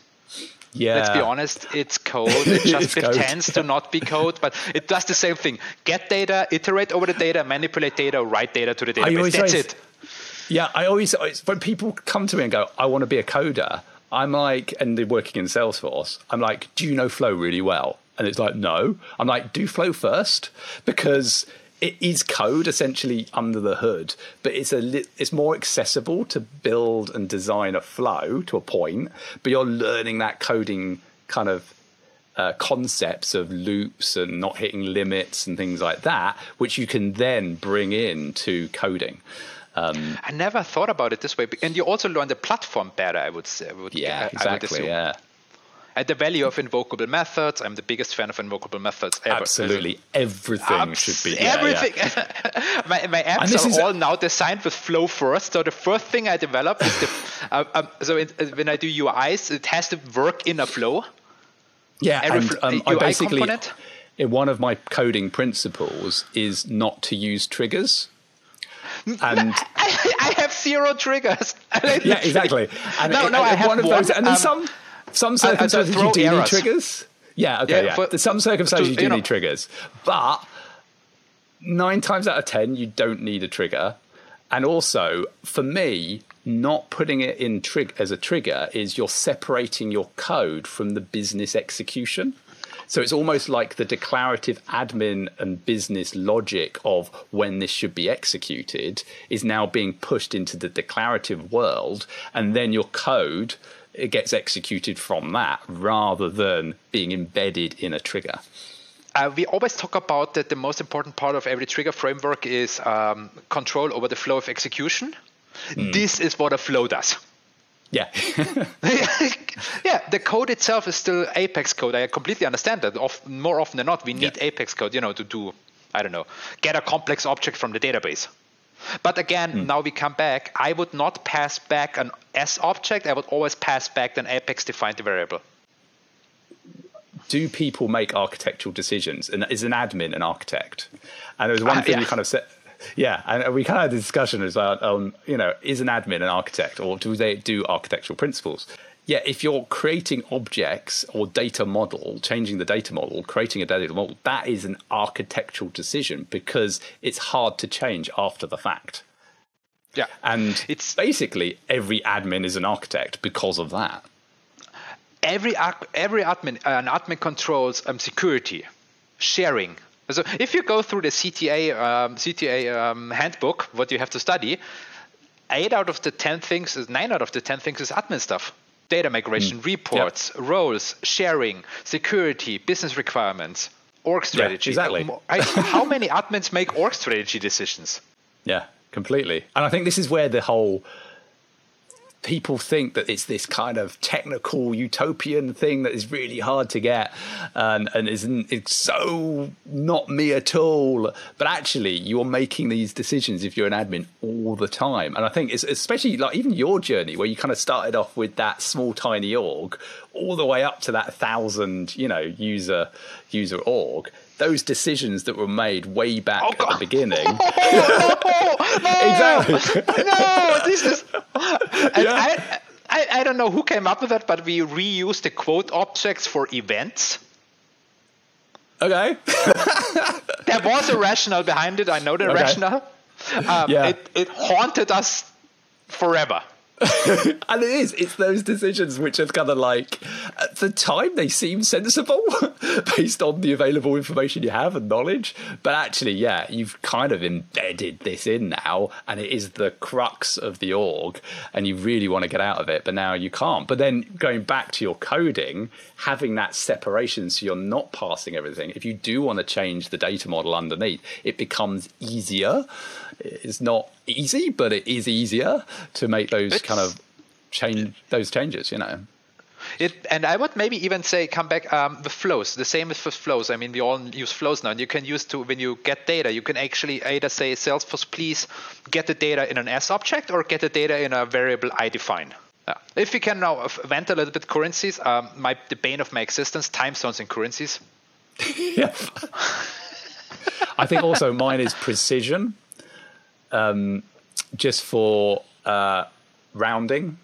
Yeah. Let's be honest, it's code. It just pretends to not be code, but it does the same thing. Get data, iterate over the data, manipulate data, write data to the database. That's it. Yeah, I always when people come to me and go, "I want to be a coder," I'm like, and they're working in Salesforce. I'm like, "Do you know Flow really well?" And it's like, no. I'm like, do flow first because it is code essentially under the hood, but it's a li- it's more accessible to build and design a flow to a point. But you're learning that coding kind of uh, concepts of loops and not hitting limits and things like that, which you can then bring in to coding. Um, I never thought about it this way, and you also learn the platform better. I would say. I would, yeah, exactly. Yeah at the value of invocable methods. I'm the biggest fan of invocable methods ever. Absolutely, everything Abs- should be yeah, everything. Yeah. my, my apps are all a- now designed with Flow first. So the first thing I develop is the uh, um, so it, uh, when I do UIs, it has to work in a flow. Yeah, Every and um, I basically component. one of my coding principles is not to use triggers. And I, I have zero triggers. yeah, exactly. And no, no, I have one of those, and then um, some some circumstances you do errors. need triggers. Yeah, okay, yeah. yeah. some circumstances you do you know, need triggers, but nine times out of ten you don't need a trigger. And also, for me, not putting it in trig- as a trigger is you're separating your code from the business execution. So it's almost like the declarative admin and business logic of when this should be executed is now being pushed into the declarative world, and then your code it gets executed from that rather than being embedded in a trigger. Uh, we always talk about that the most important part of every trigger framework is um, control over the flow of execution. Mm. This is what a flow does. Yeah. yeah, the code itself is still Apex code. I completely understand that. more often than not, we need yeah. Apex code, you know, to do, I don't know, get a complex object from the database. But again, mm. now we come back. I would not pass back an S object. I would always pass back an Apex defined variable. Do people make architectural decisions? And is an admin an architect? And there was one uh, thing yeah. you kind of said yeah, and we kind of had a discussion about, um, you know, is an admin an architect or do they do architectural principles? Yeah, if you're creating objects or data model, changing the data model, creating a data model, that is an architectural decision because it's hard to change after the fact. Yeah. And it's basically every admin is an architect because of that. Every every admin an admin controls um, security, sharing, so if you go through the CTA um, CTA um, handbook, what you have to study, eight out of the ten things, nine out of the ten things is admin stuff. Data migration, mm. reports, yep. roles, sharing, security, business requirements, org strategy. Yeah, exactly. I, how many admins make org strategy decisions? Yeah, completely. And I think this is where the whole people think that it's this kind of technical utopian thing that is really hard to get um, and, and isn't it's so not me at all. But actually you're making these decisions if you're an admin all the time. And i think it's especially like even your journey where you kind of started off with that small tiny org all the way up to that thousand you know user user org those decisions that were made way back oh, at the beginning. exactly. no, this is. Yeah. I, I, I don't know who came up with that, but we reused the quote objects for events. Okay. there was a rationale behind it. I know the okay. rationale. Um, yeah. It, it haunted us forever. and it is. It's those decisions which are kind of like, at the time, they seem sensible based on the available information you have and knowledge. But actually, yeah, you've kind of embedded this in now, and it is the crux of the org, and you really want to get out of it, but now you can't. But then going back to your coding, having that separation so you're not passing everything, if you do want to change the data model underneath, it becomes easier. It's not easy, but it is easier to make those it's, kind of change those changes. You know. It, and I would maybe even say come back um, with flows. The same as with flows. I mean, we all use flows now, and you can use to when you get data, you can actually either say Salesforce, please get the data in an S object or get the data in a variable I define. Yeah. If we can now vent a little bit currencies, um, my the bane of my existence, time zones and currencies. yeah. I think also mine is precision um, just for uh, rounding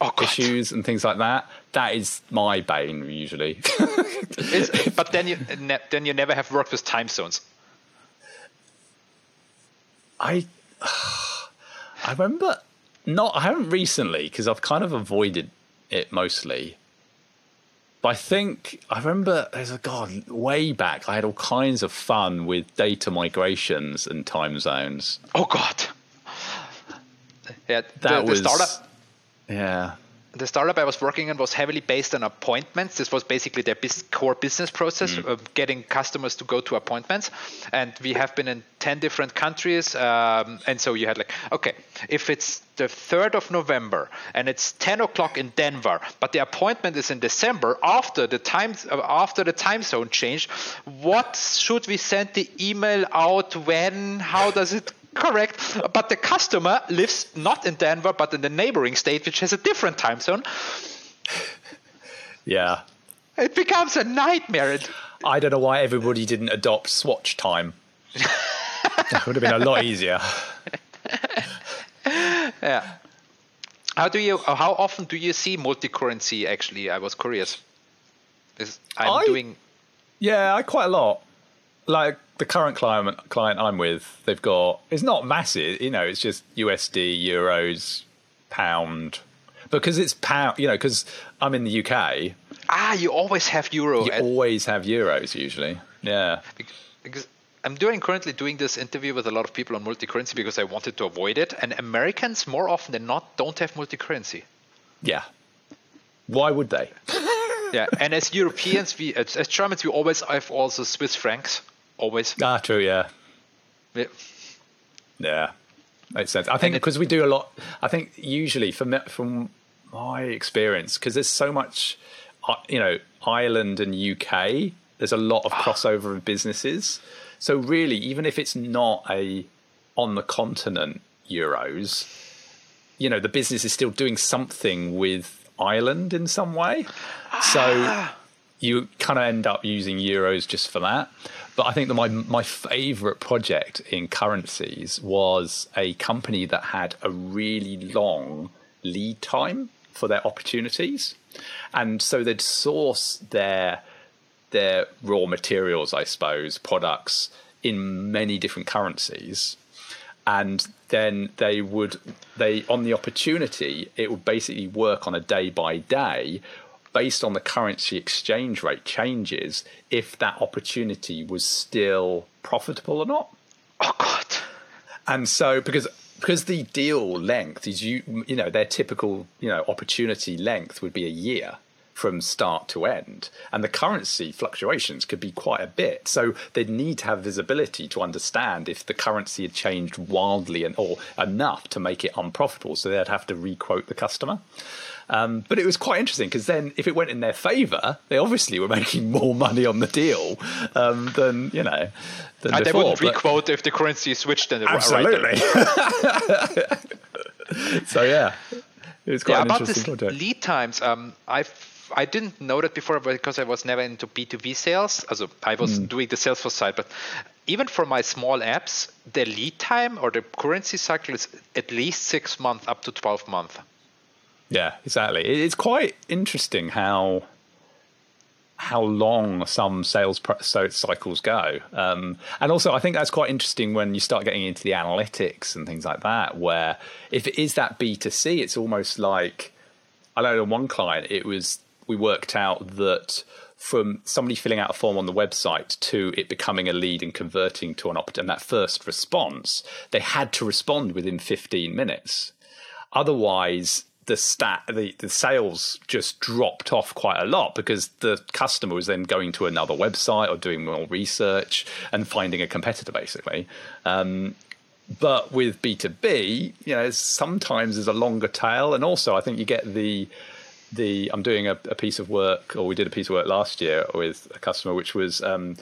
oh, issues and things like that. That is my bane usually. but then you then you never have worked with time zones. I I remember not. I haven't recently because I've kind of avoided it mostly. But I think I remember there's a god way back. I had all kinds of fun with data migrations and time zones. Oh god. Yeah, that the, was the startup. Yeah, the startup I was working on was heavily based on appointments. This was basically their bis- core business process mm. of getting customers to go to appointments. And we have been in 10 different countries. Um, and so you had like, okay, if it's the 3rd of November and it's 10 o'clock in Denver, but the appointment is in December after the time, after the time zone change, what should we send the email out when? How does it Correct. But the customer lives not in Denver, but in the neighboring state, which has a different time zone. Yeah. It becomes a nightmare. I don't know why everybody didn't adopt swatch time. that would have been a lot easier. yeah. How do you? Uh, how often do you see multi-currency? Actually, I was curious. Is I'm I, doing. Yeah, I quite a lot. Like the current client client I'm with, they've got it's not massive, you know, it's just USD, euros, pound, because it's pound, you know, because I'm in the UK. Ah, you always have euro. You always have euros usually. Yeah. Because I'm doing currently doing this interview with a lot of people on multi-currency because I wanted to avoid it, and Americans more often than not don't have multi-currency. Yeah. Why would they? yeah, and as Europeans, we as, as Germans, we always have also Swiss francs. Always. Ah, true. Yeah. Yeah. Yeah. Makes sense. I think because we do a lot. I think usually from from my experience, because there's so much, uh, you know, Ireland and UK. There's a lot of ah. crossover of businesses. So really, even if it's not a on the continent euros, you know, the business is still doing something with Ireland in some way. So ah. you kind of end up using euros just for that. But I think that my my favorite project in currencies was a company that had a really long lead time for their opportunities, and so they'd source their their raw materials, I suppose, products in many different currencies. And then they would they on the opportunity, it would basically work on a day by day based on the currency exchange rate changes if that opportunity was still profitable or not. Oh God. And so because because the deal length is you you know their typical you know opportunity length would be a year from start to end. And the currency fluctuations could be quite a bit. So they'd need to have visibility to understand if the currency had changed wildly and, or enough to make it unprofitable. So they'd have to requote the customer. Um, but it was quite interesting because then, if it went in their favour, they obviously were making more money on the deal um, than you know. Than and before. they wouldn't requote if the currency switched in the absolutely. Right so yeah, it was quite yeah, about interesting this project. Lead times, um, I've I didn't know that before because I was never into B2B sales. Also, I was mm. doing the Salesforce side, but even for my small apps, the lead time or the currency cycle is at least six months up to 12 months. Yeah, exactly. It's quite interesting how how long some sales cycles go. Um, and also, I think that's quite interesting when you start getting into the analytics and things like that, where if it is that B2C, it's almost like, I know on one client, it was we worked out that from somebody filling out a form on the website to it becoming a lead and converting to an opt and that first response, they had to respond within 15 minutes. Otherwise, the stat the, the sales just dropped off quite a lot because the customer was then going to another website or doing more research and finding a competitor basically. Um, but with b2b you know sometimes there's a longer tail. And also i think you get the the I'm doing a, a, piece of work, or we did a piece of work last year with a customer, which was um,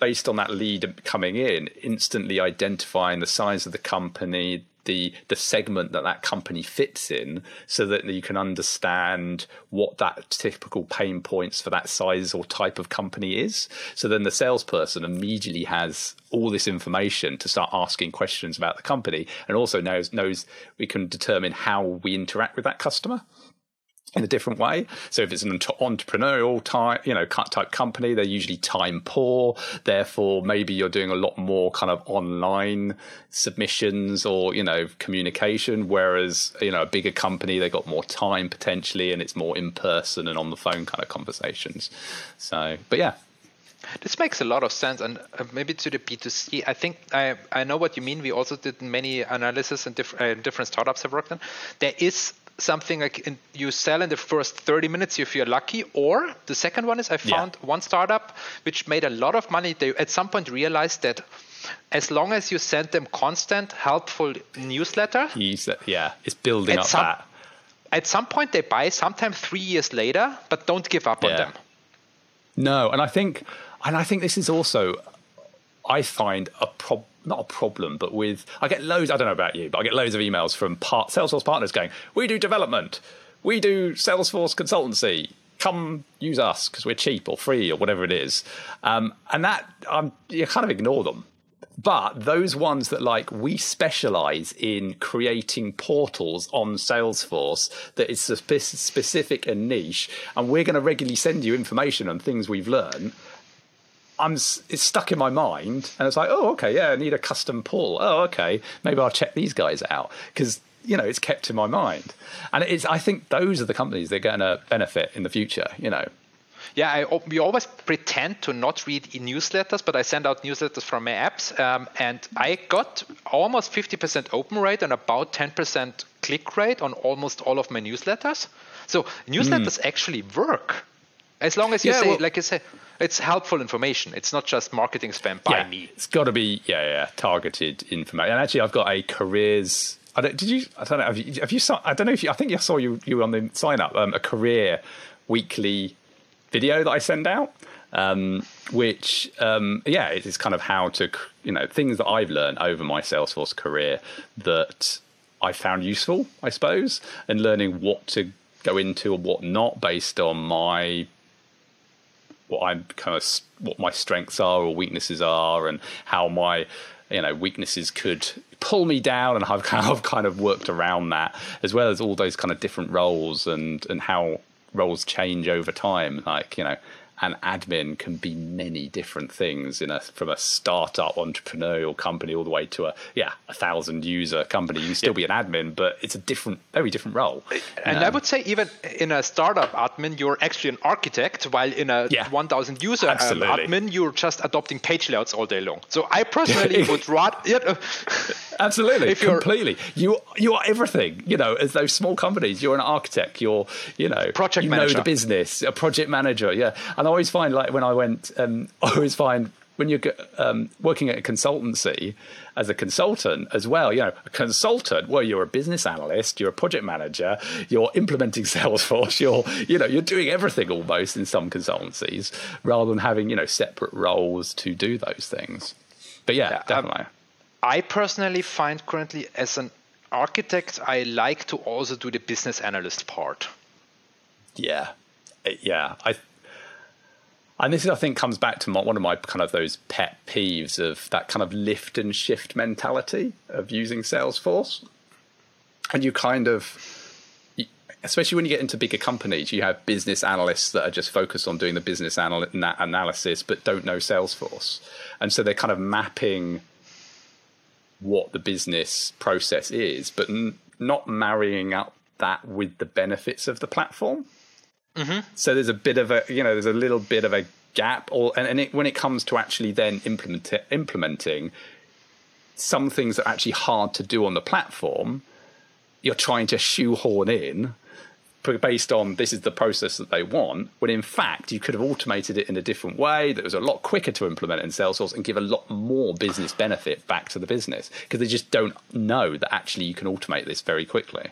based on that lead coming in, instantly identifying the size of the company, the the segment that that company fits in so that you can understand what that typical pain points for that size or type of company is. So then the salesperson immediately has all this information to start asking questions about the company and also knows knows we can determine how we interact with that customer in a different way. So if it's an entrepreneurial type, you know, type company, they're usually time poor. Therefore, maybe you're doing a lot more kind of online submissions or, you know, communication. Whereas, you know, a bigger company, they've got more time potentially and it's more in person and on the phone kind of conversations. So, but yeah, this makes a lot of sense, and uh, maybe to the B2C, I think I, I know what you mean. We also did many analysis and diff- uh, different startups I've worked on. There is something like in, you sell in the first 30 minutes if you're lucky or the second one is i found yeah. one startup which made a lot of money they at some point realized that as long as you send them constant helpful newsletter yeah it's building up some, that at some point they buy sometimes three years later but don't give up yeah. on them no and i think and i think this is also i find a problem not a problem, but with I get loads. I don't know about you, but I get loads of emails from part, Salesforce partners going, "We do development, we do Salesforce consultancy. Come use us because we're cheap or free or whatever it is." Um, and that um, you kind of ignore them. But those ones that like we specialize in creating portals on Salesforce that is specific and niche, and we're going to regularly send you information on things we've learned I'm it's stuck in my mind, and it's like, oh, okay, yeah, I need a custom pull. Oh, okay, maybe I'll check these guys out because you know it's kept in my mind, and it's. I think those are the companies that are going to benefit in the future. You know. Yeah, I, we always pretend to not read newsletters, but I send out newsletters from my apps, um, and I got almost 50% open rate and about 10% click rate on almost all of my newsletters. So newsletters mm. actually work as long as you yeah, say, well, like you say, it's helpful information. It's not just marketing spam by yeah, me. It's got to be yeah, yeah, targeted information. And actually, I've got a careers. I don't, did you? I don't know. Have you? Have you I don't know if you. I think I saw you. You were on the sign up. Um, a career weekly video that I send out. Um, which um, yeah, it is kind of how to you know things that I've learned over my Salesforce career that I found useful, I suppose, and learning what to go into and what not based on my what I'm kind of what my strengths are or weaknesses are, and how my you know weaknesses could pull me down, and I've kind of kind of worked around that as well as all those kind of different roles and and how roles change over time. Like you know an admin can be many different things in a from a startup entrepreneurial company all the way to a yeah a thousand user company. You can still yeah. be an admin, but it's a different, very different role. And I would say even in a startup admin, you're actually an architect, while in a yeah. 1,000 user um, admin, you're just adopting page layouts all day long. So I personally would rather. Absolutely, completely. You you are everything. You know, as those small companies, you're an architect. You're you know project you manager. know the business, a project manager. Yeah, and always find like when I went, um, I always find when you're um, working at a consultancy as a consultant as well, you know, a consultant, well, you're a business analyst, you're a project manager, you're implementing Salesforce, you're, you know, you're doing everything almost in some consultancies rather than having, you know, separate roles to do those things. But yeah, yeah um, definitely. Um, I personally find currently as an architect, I like to also do the business analyst part. Yeah, uh, yeah. I and this, I think, comes back to my, one of my kind of those pet peeves of that kind of lift and shift mentality of using Salesforce. And you kind of, especially when you get into bigger companies, you have business analysts that are just focused on doing the business anal- analysis but don't know Salesforce. And so they're kind of mapping what the business process is, but n- not marrying up that with the benefits of the platform. Mm-hmm. So there's a bit of a, you know, there's a little bit of a gap, or and, and it, when it comes to actually then implement, implementing some things that are actually hard to do on the platform, you're trying to shoehorn in based on this is the process that they want, when in fact you could have automated it in a different way that was a lot quicker to implement in Salesforce and give a lot more business benefit back to the business because they just don't know that actually you can automate this very quickly.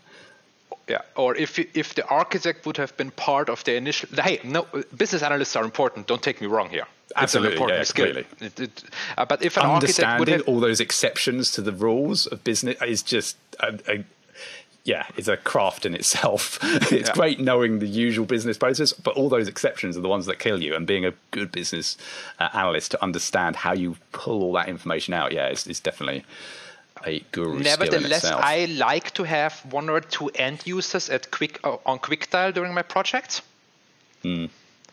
Yeah, or if if the architect would have been part of the initial. Hey, no, business analysts are important. Don't take me wrong here. Absolutely, it's an important yeah, skill. It, it, uh, but if an understanding have, all those exceptions to the rules of business is just a, a yeah, is a craft in itself. it's yeah. great knowing the usual business process, but all those exceptions are the ones that kill you. And being a good business uh, analyst to understand how you pull all that information out, yeah, it's, it's definitely a guru Nevertheless, I like to have one or two end users at quick uh, on QuickDial during my project. Mm.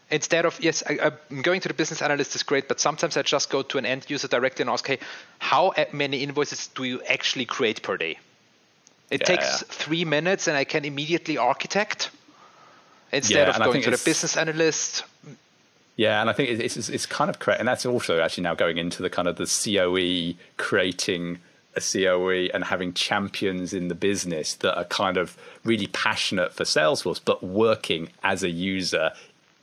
Instead of yes, I, am going to the business analyst is great, but sometimes I just go to an end user directly and ask, hey, how many invoices do you actually create per day? It yeah, takes yeah. three minutes, and I can immediately architect instead yeah, of going to the business analyst. Yeah, and I think it's, it's, it's kind of correct, and that's also actually now going into the kind of the COE creating a COE and having champions in the business that are kind of really passionate for Salesforce, but working as a user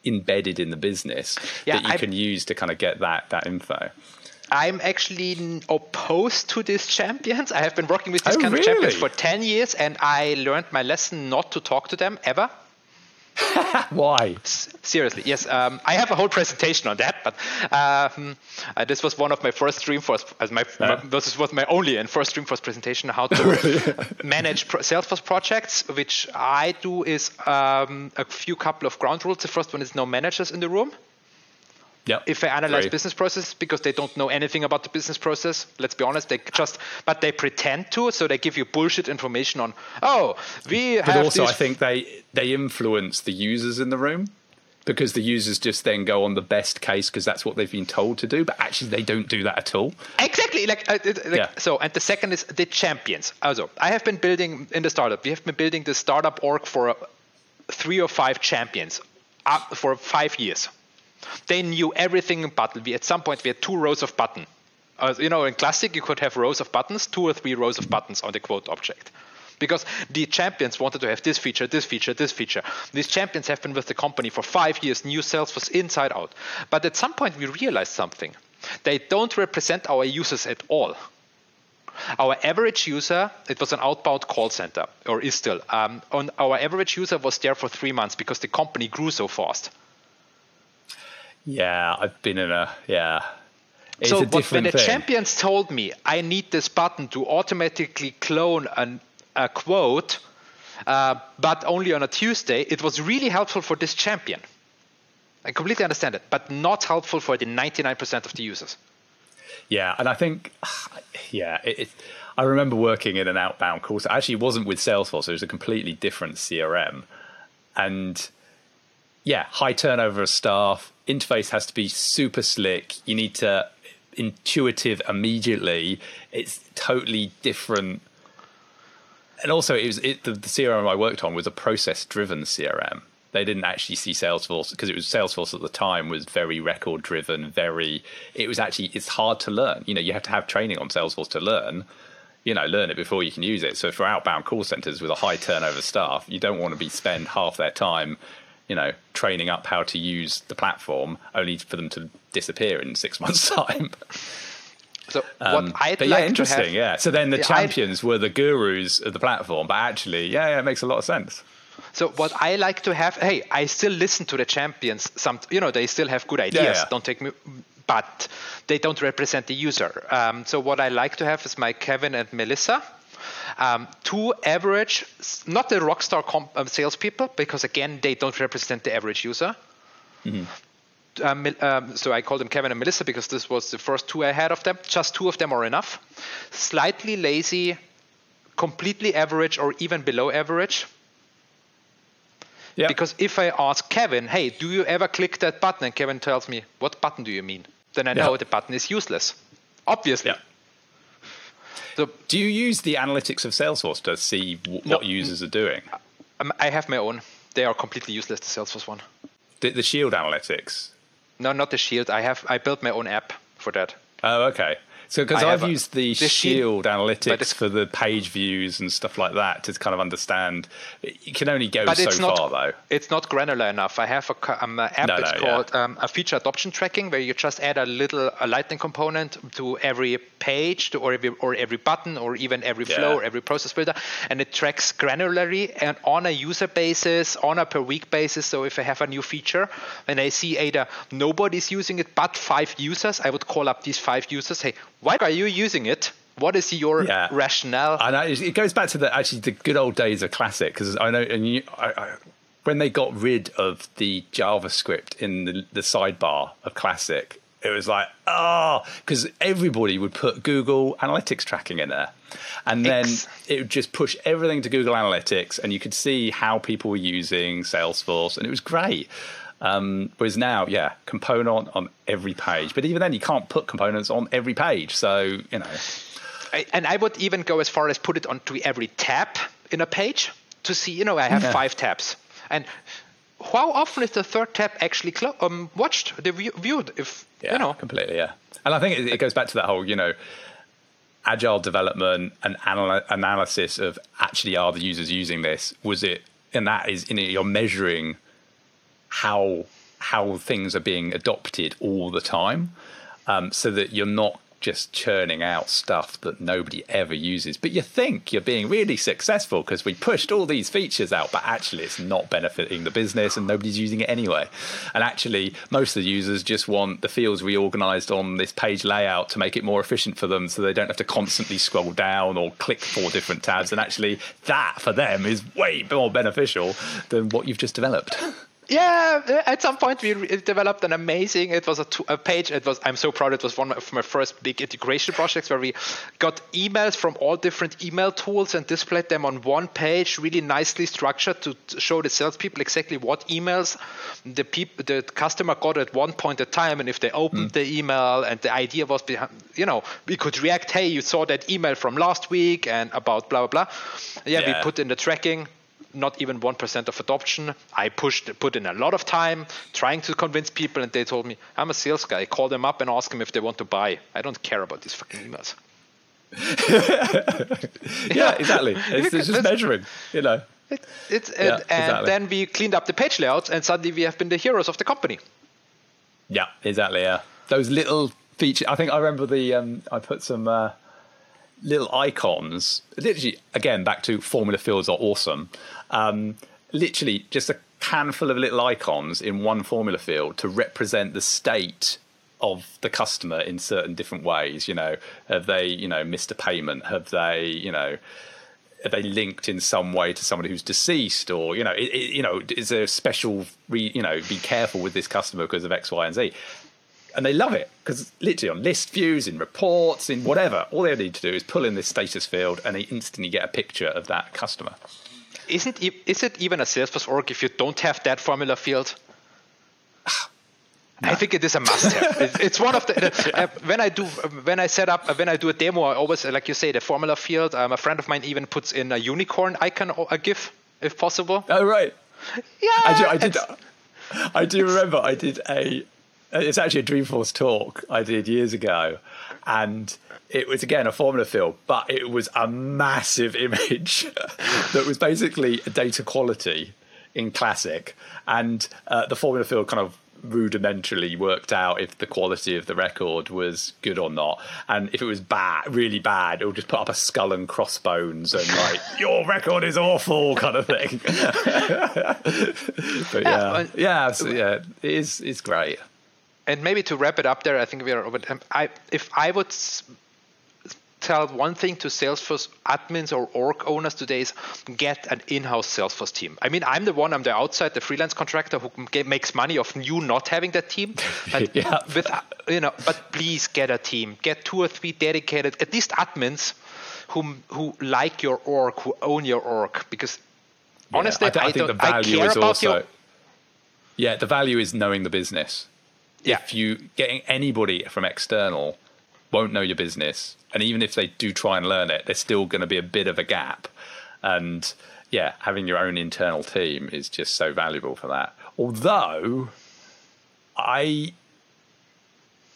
embedded in the business yeah, that you I, can use to kind of get that that info. I'm actually opposed to these champions. I have been working with these oh, kind really? of champions for 10 years and I learned my lesson not to talk to them ever. Why? seriously, yes. Um, I have a whole presentation on that, but um, uh, this was one of my first Dreamforce. As my, my, this was my only and first Dreamforce presentation. How to manage pro- Salesforce projects, which I do is um, a few couple of ground rules. The first one is no managers in the room. Yeah. If they analyze business process because they don't know anything about the business process, let's be honest, they just but they pretend to, so they give you bullshit information on. Oh, we but have. also, I think they they influence the users in the room. because the users just then go on the best case because that's what they've been told to do but actually they don't do that at all exactly like, uh, like yeah. so and the second is the champions also i have been building in the startup we have been building the startup org for uh, three or five champions up for five years they knew everything in button we at some point we had two rows of button uh, you know in classic you could have rows of buttons two or three rows of buttons on the quote object because the champions wanted to have this feature, this feature, this feature. These champions have been with the company for five years, New sales was inside out. But at some point, we realized something. They don't represent our users at all. Our average user, it was an outbound call center, or is still. Um, on our average user was there for three months because the company grew so fast. Yeah, I've been in a yeah. It's so when the thing. champions told me I need this button to automatically clone an a quote, uh, but only on a Tuesday, it was really helpful for this champion. I completely understand it, but not helpful for the 99% of the users. Yeah, and I think, yeah, it, it, I remember working in an outbound call. So actually, it wasn't with Salesforce; it was a completely different CRM, and yeah, high turnover of staff. Interface has to be super slick. You need to intuitive immediately. It's totally different and also it was it, the, the CRM I worked on was a process driven CRM. They didn't actually see Salesforce because it was Salesforce at the time was very record driven, very it was actually it's hard to learn. You know, you have to have training on Salesforce to learn. You know, learn it before you can use it. So for outbound call centers with a high turnover staff, you don't want to be spend half their time you know, training up how to use the platform, only for them to disappear in six months' time. So um, what I'd but like yeah, interesting. Have, yeah. So then the champions I'd, were the gurus of the platform, but actually, yeah, yeah, it makes a lot of sense. So what I like to have, hey, I still listen to the champions. Some, you know, they still have good ideas. Yeah, yeah. Don't take me, but they don't represent the user. Um, so what I like to have is my Kevin and Melissa. Um, two average, not the rockstar comp, um, salespeople, because again, they don't represent the average user. Mm-hmm um, um, so I called them Kevin and Melissa because this was the first two I had of them. Just two of them are enough. Slightly lazy, completely average, or even below average. Yeah. Because if I ask Kevin, hey, do you ever click that button? And Kevin tells me, what button do you mean? Then I know yeah. the button is useless. Obviously. Yeah. So, do you use the analytics of Salesforce to see w- no, what users are doing? Um, I have my own. They are completely useless, the Salesforce one. The, the Shield analytics? No, not the Shield. I have I built my own app for that. Oh, okay. So, because I've used the, Shield analytics for the page views and stuff like that to kind of understand. You can only go so not, far, though. It's not granular enough. I have a, um, an app. No, it's no, called yeah. um, a feature adoption tracking, where you just add a little a Lightning component to every page, to, or every or every button, or even every flow, yeah. or every process builder, and it tracks granularly and on a user basis, on a per week basis. So if I have a new feature and I see either nobody's using it but five users, I would call up these five users. Hey, why are you using it? What is your yeah. rationale? And it goes back to the actually the good old days of Classic because I know and you, I, I, when they got rid of the JavaScript in the, the sidebar of Classic, it was like ah, oh because everybody would put Google Analytics tracking in there, and then X. it would just push everything to Google Analytics, and you could see how people were using Salesforce, and it was great. Um, whereas now, yeah, component on every page. But even then, you can't put components on every page. So, you know. I, and I would even go as far as put it onto every tab in a page to see, you know, I have yeah. five tabs. And how often is the third tab actually clo- um, watched, viewed? If yeah, you know, completely, yeah. And I think it, it goes back to that whole, you know, agile development and anal- analysis of actually are the users using this? Was it, and that is, you know, you're measuring how how things are being adopted all the time, um, so that you're not just churning out stuff that nobody ever uses. But you think you're being really successful because we pushed all these features out, but actually it's not benefiting the business and nobody's using it anyway. And actually, most of the users just want the fields reorganized on this page layout to make it more efficient for them so they don't have to constantly scroll down or click four different tabs. And actually, that for them is way more beneficial than what you've just developed. Yeah, at some point we developed an amazing. It was a, a, page. It was. I'm so proud. It was one of my first big integration projects where we got emails from all different email tools and displayed them on one page, really nicely structured to show the salespeople exactly what emails the people, the customer got at one point in time, and if they opened mm. the email, and the idea was, behind, you know, we could react. Hey, you saw that email from last week, and about blah blah blah. Yeah, yeah. we put in the tracking not even 1% of adoption. I pushed, put in a lot of time trying to convince people, and they told me, I'm a sales guy. Call them up and ask them if they want to buy. I don't care about these fucking emails. yeah, exactly. It's, it's just measuring, you know. It, it's, yeah, and, exactly. then we cleaned up the page layouts, and suddenly we have been the heroes of the company. Yeah, exactly. Yeah, those little features. I think I remember the. Um, I put some. Uh, little icons. Literally, again, back to formula fields are awesome. Um, literally, just a handful of little icons in one formula field to represent the state of the customer in certain different ways. You know, have they, you know, missed a payment? Have they, you know, are they linked in some way to somebody who's deceased, or you know, it, it, you know, is there a special, re, you know, be careful with this customer because of X, Y, and Z? and they love it because literally on list views, in reports, in whatever, all they need to do is pull in this status field and they instantly get a picture of that customer. Isn't is it even a Salesforce org if you don't have that formula field? No. I think it is a must-have. it's one of the uh, when I do when I set up when I do a demo, I always like you say the formula field. Um, a friend of mine even puts in a unicorn icon or a GIF if possible. Oh right. Yeah. I do. I did. I do remember I did a it's actually a Dreamforce talk I did years ago, and it was again a formula field, but it was a massive image that was basically data quality in Classic, and uh, the formula field kind of rudimentarily worked out if the quality of the record was good or not. And if it was bad, really bad, it would just put up a skull and crossbones and like, your record is awful kind of thing. but yeah, yeah, so, yeah, it is, it's great and maybe to wrap it up there, I think we are over time. I, if I would tell one thing to Salesforce admins or org owners today is get an in-house Salesforce team. I mean, I'm the one, I'm the outside, the freelance contractor who makes money of you not having that team. But yeah. with you know, but please get a team. Get two or three dedicated, at least admins, who who like your org, who own your org, because yeah, honestly, I, I, I think the value is also. Your, yeah, the value is knowing the business yeah. if you getting anybody from external won't know your business, and even if they do try and learn it, there's still going to be a bit of a gap. And yeah, having your own internal team is just so valuable for that. Although I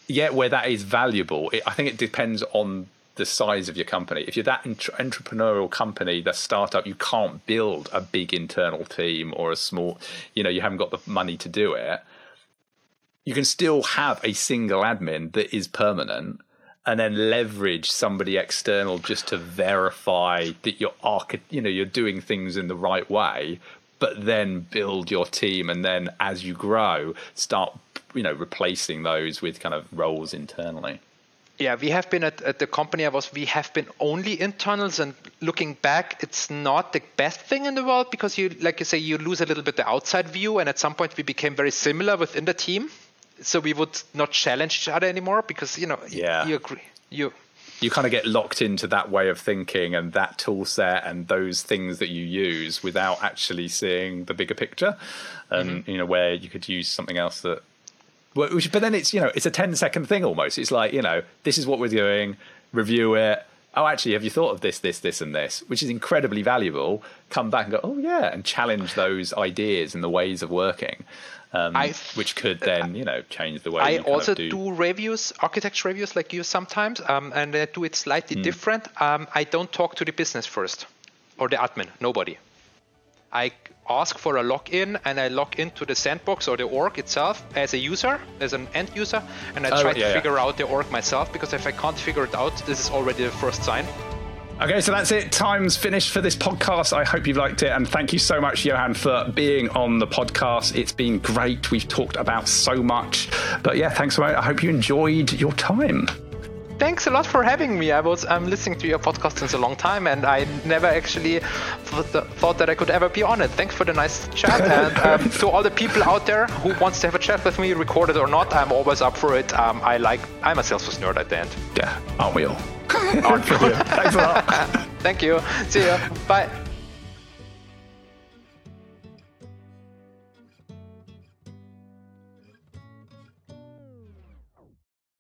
yeah, where that is valuable, it, I think it depends on the size of your company. If you're that entre- entrepreneurial company, that startup, you can't build a big internal team or a small, you know, you haven't got the money to do it you can still have a single admin that is permanent and then leverage somebody external just to verify that you're you know you're doing things in the right way but then build your team and then as you grow start you know replacing those with kind of roles internally. Yeah we have been at, at the company i was we have been only internals and looking back it's not the best thing in the world because you like you say you lose a little bit the outside view and at some point we became very similar within the team so we would not challenge each other anymore because you know yeah. you agree you. You kind of get locked into that way of thinking and that tool set and those things that you use without actually seeing the bigger picture and mm-hmm. you know where you could use something else that but then it's you know it's a 10 second thing almost. It's like you know this is what we're doing review it. Oh actually have you thought of this this this and this? Which is incredibly valuable. Come back and go oh yeah and challenge those ideas and the ways of working um, which could then you know change the way. I also do. do. reviews, architecture reviews, like you sometimes, um, and I do it slightly mm. different. Um, I don't talk to the business first or the admin, nobody. I ask for a login and I log into the sandbox or the org itself as a user, as an end user, and I oh, try yeah, to figure yeah. out the org myself because if I can't figure it out, this is already the first sign. Okay, so that's it. Time's finished for this podcast. I hope you've liked it. And thank you so much, Johann, for being on the podcast. It's been great. We've talked about so much. But yeah, thanks so much. I hope you enjoyed your time. Thanks a lot for having me. I was I'm listening to your podcast since a long time, and I never actually thought that I could ever be on it. Thanks for the nice chat, and um, to all the people out there who wants to have a chat with me, recorded or not, I'm always up for it. Um, I like I'm a Salesforce nerd at the end. Yeah, aren't we all? Thanks a lot. Thank you. See you. Bye.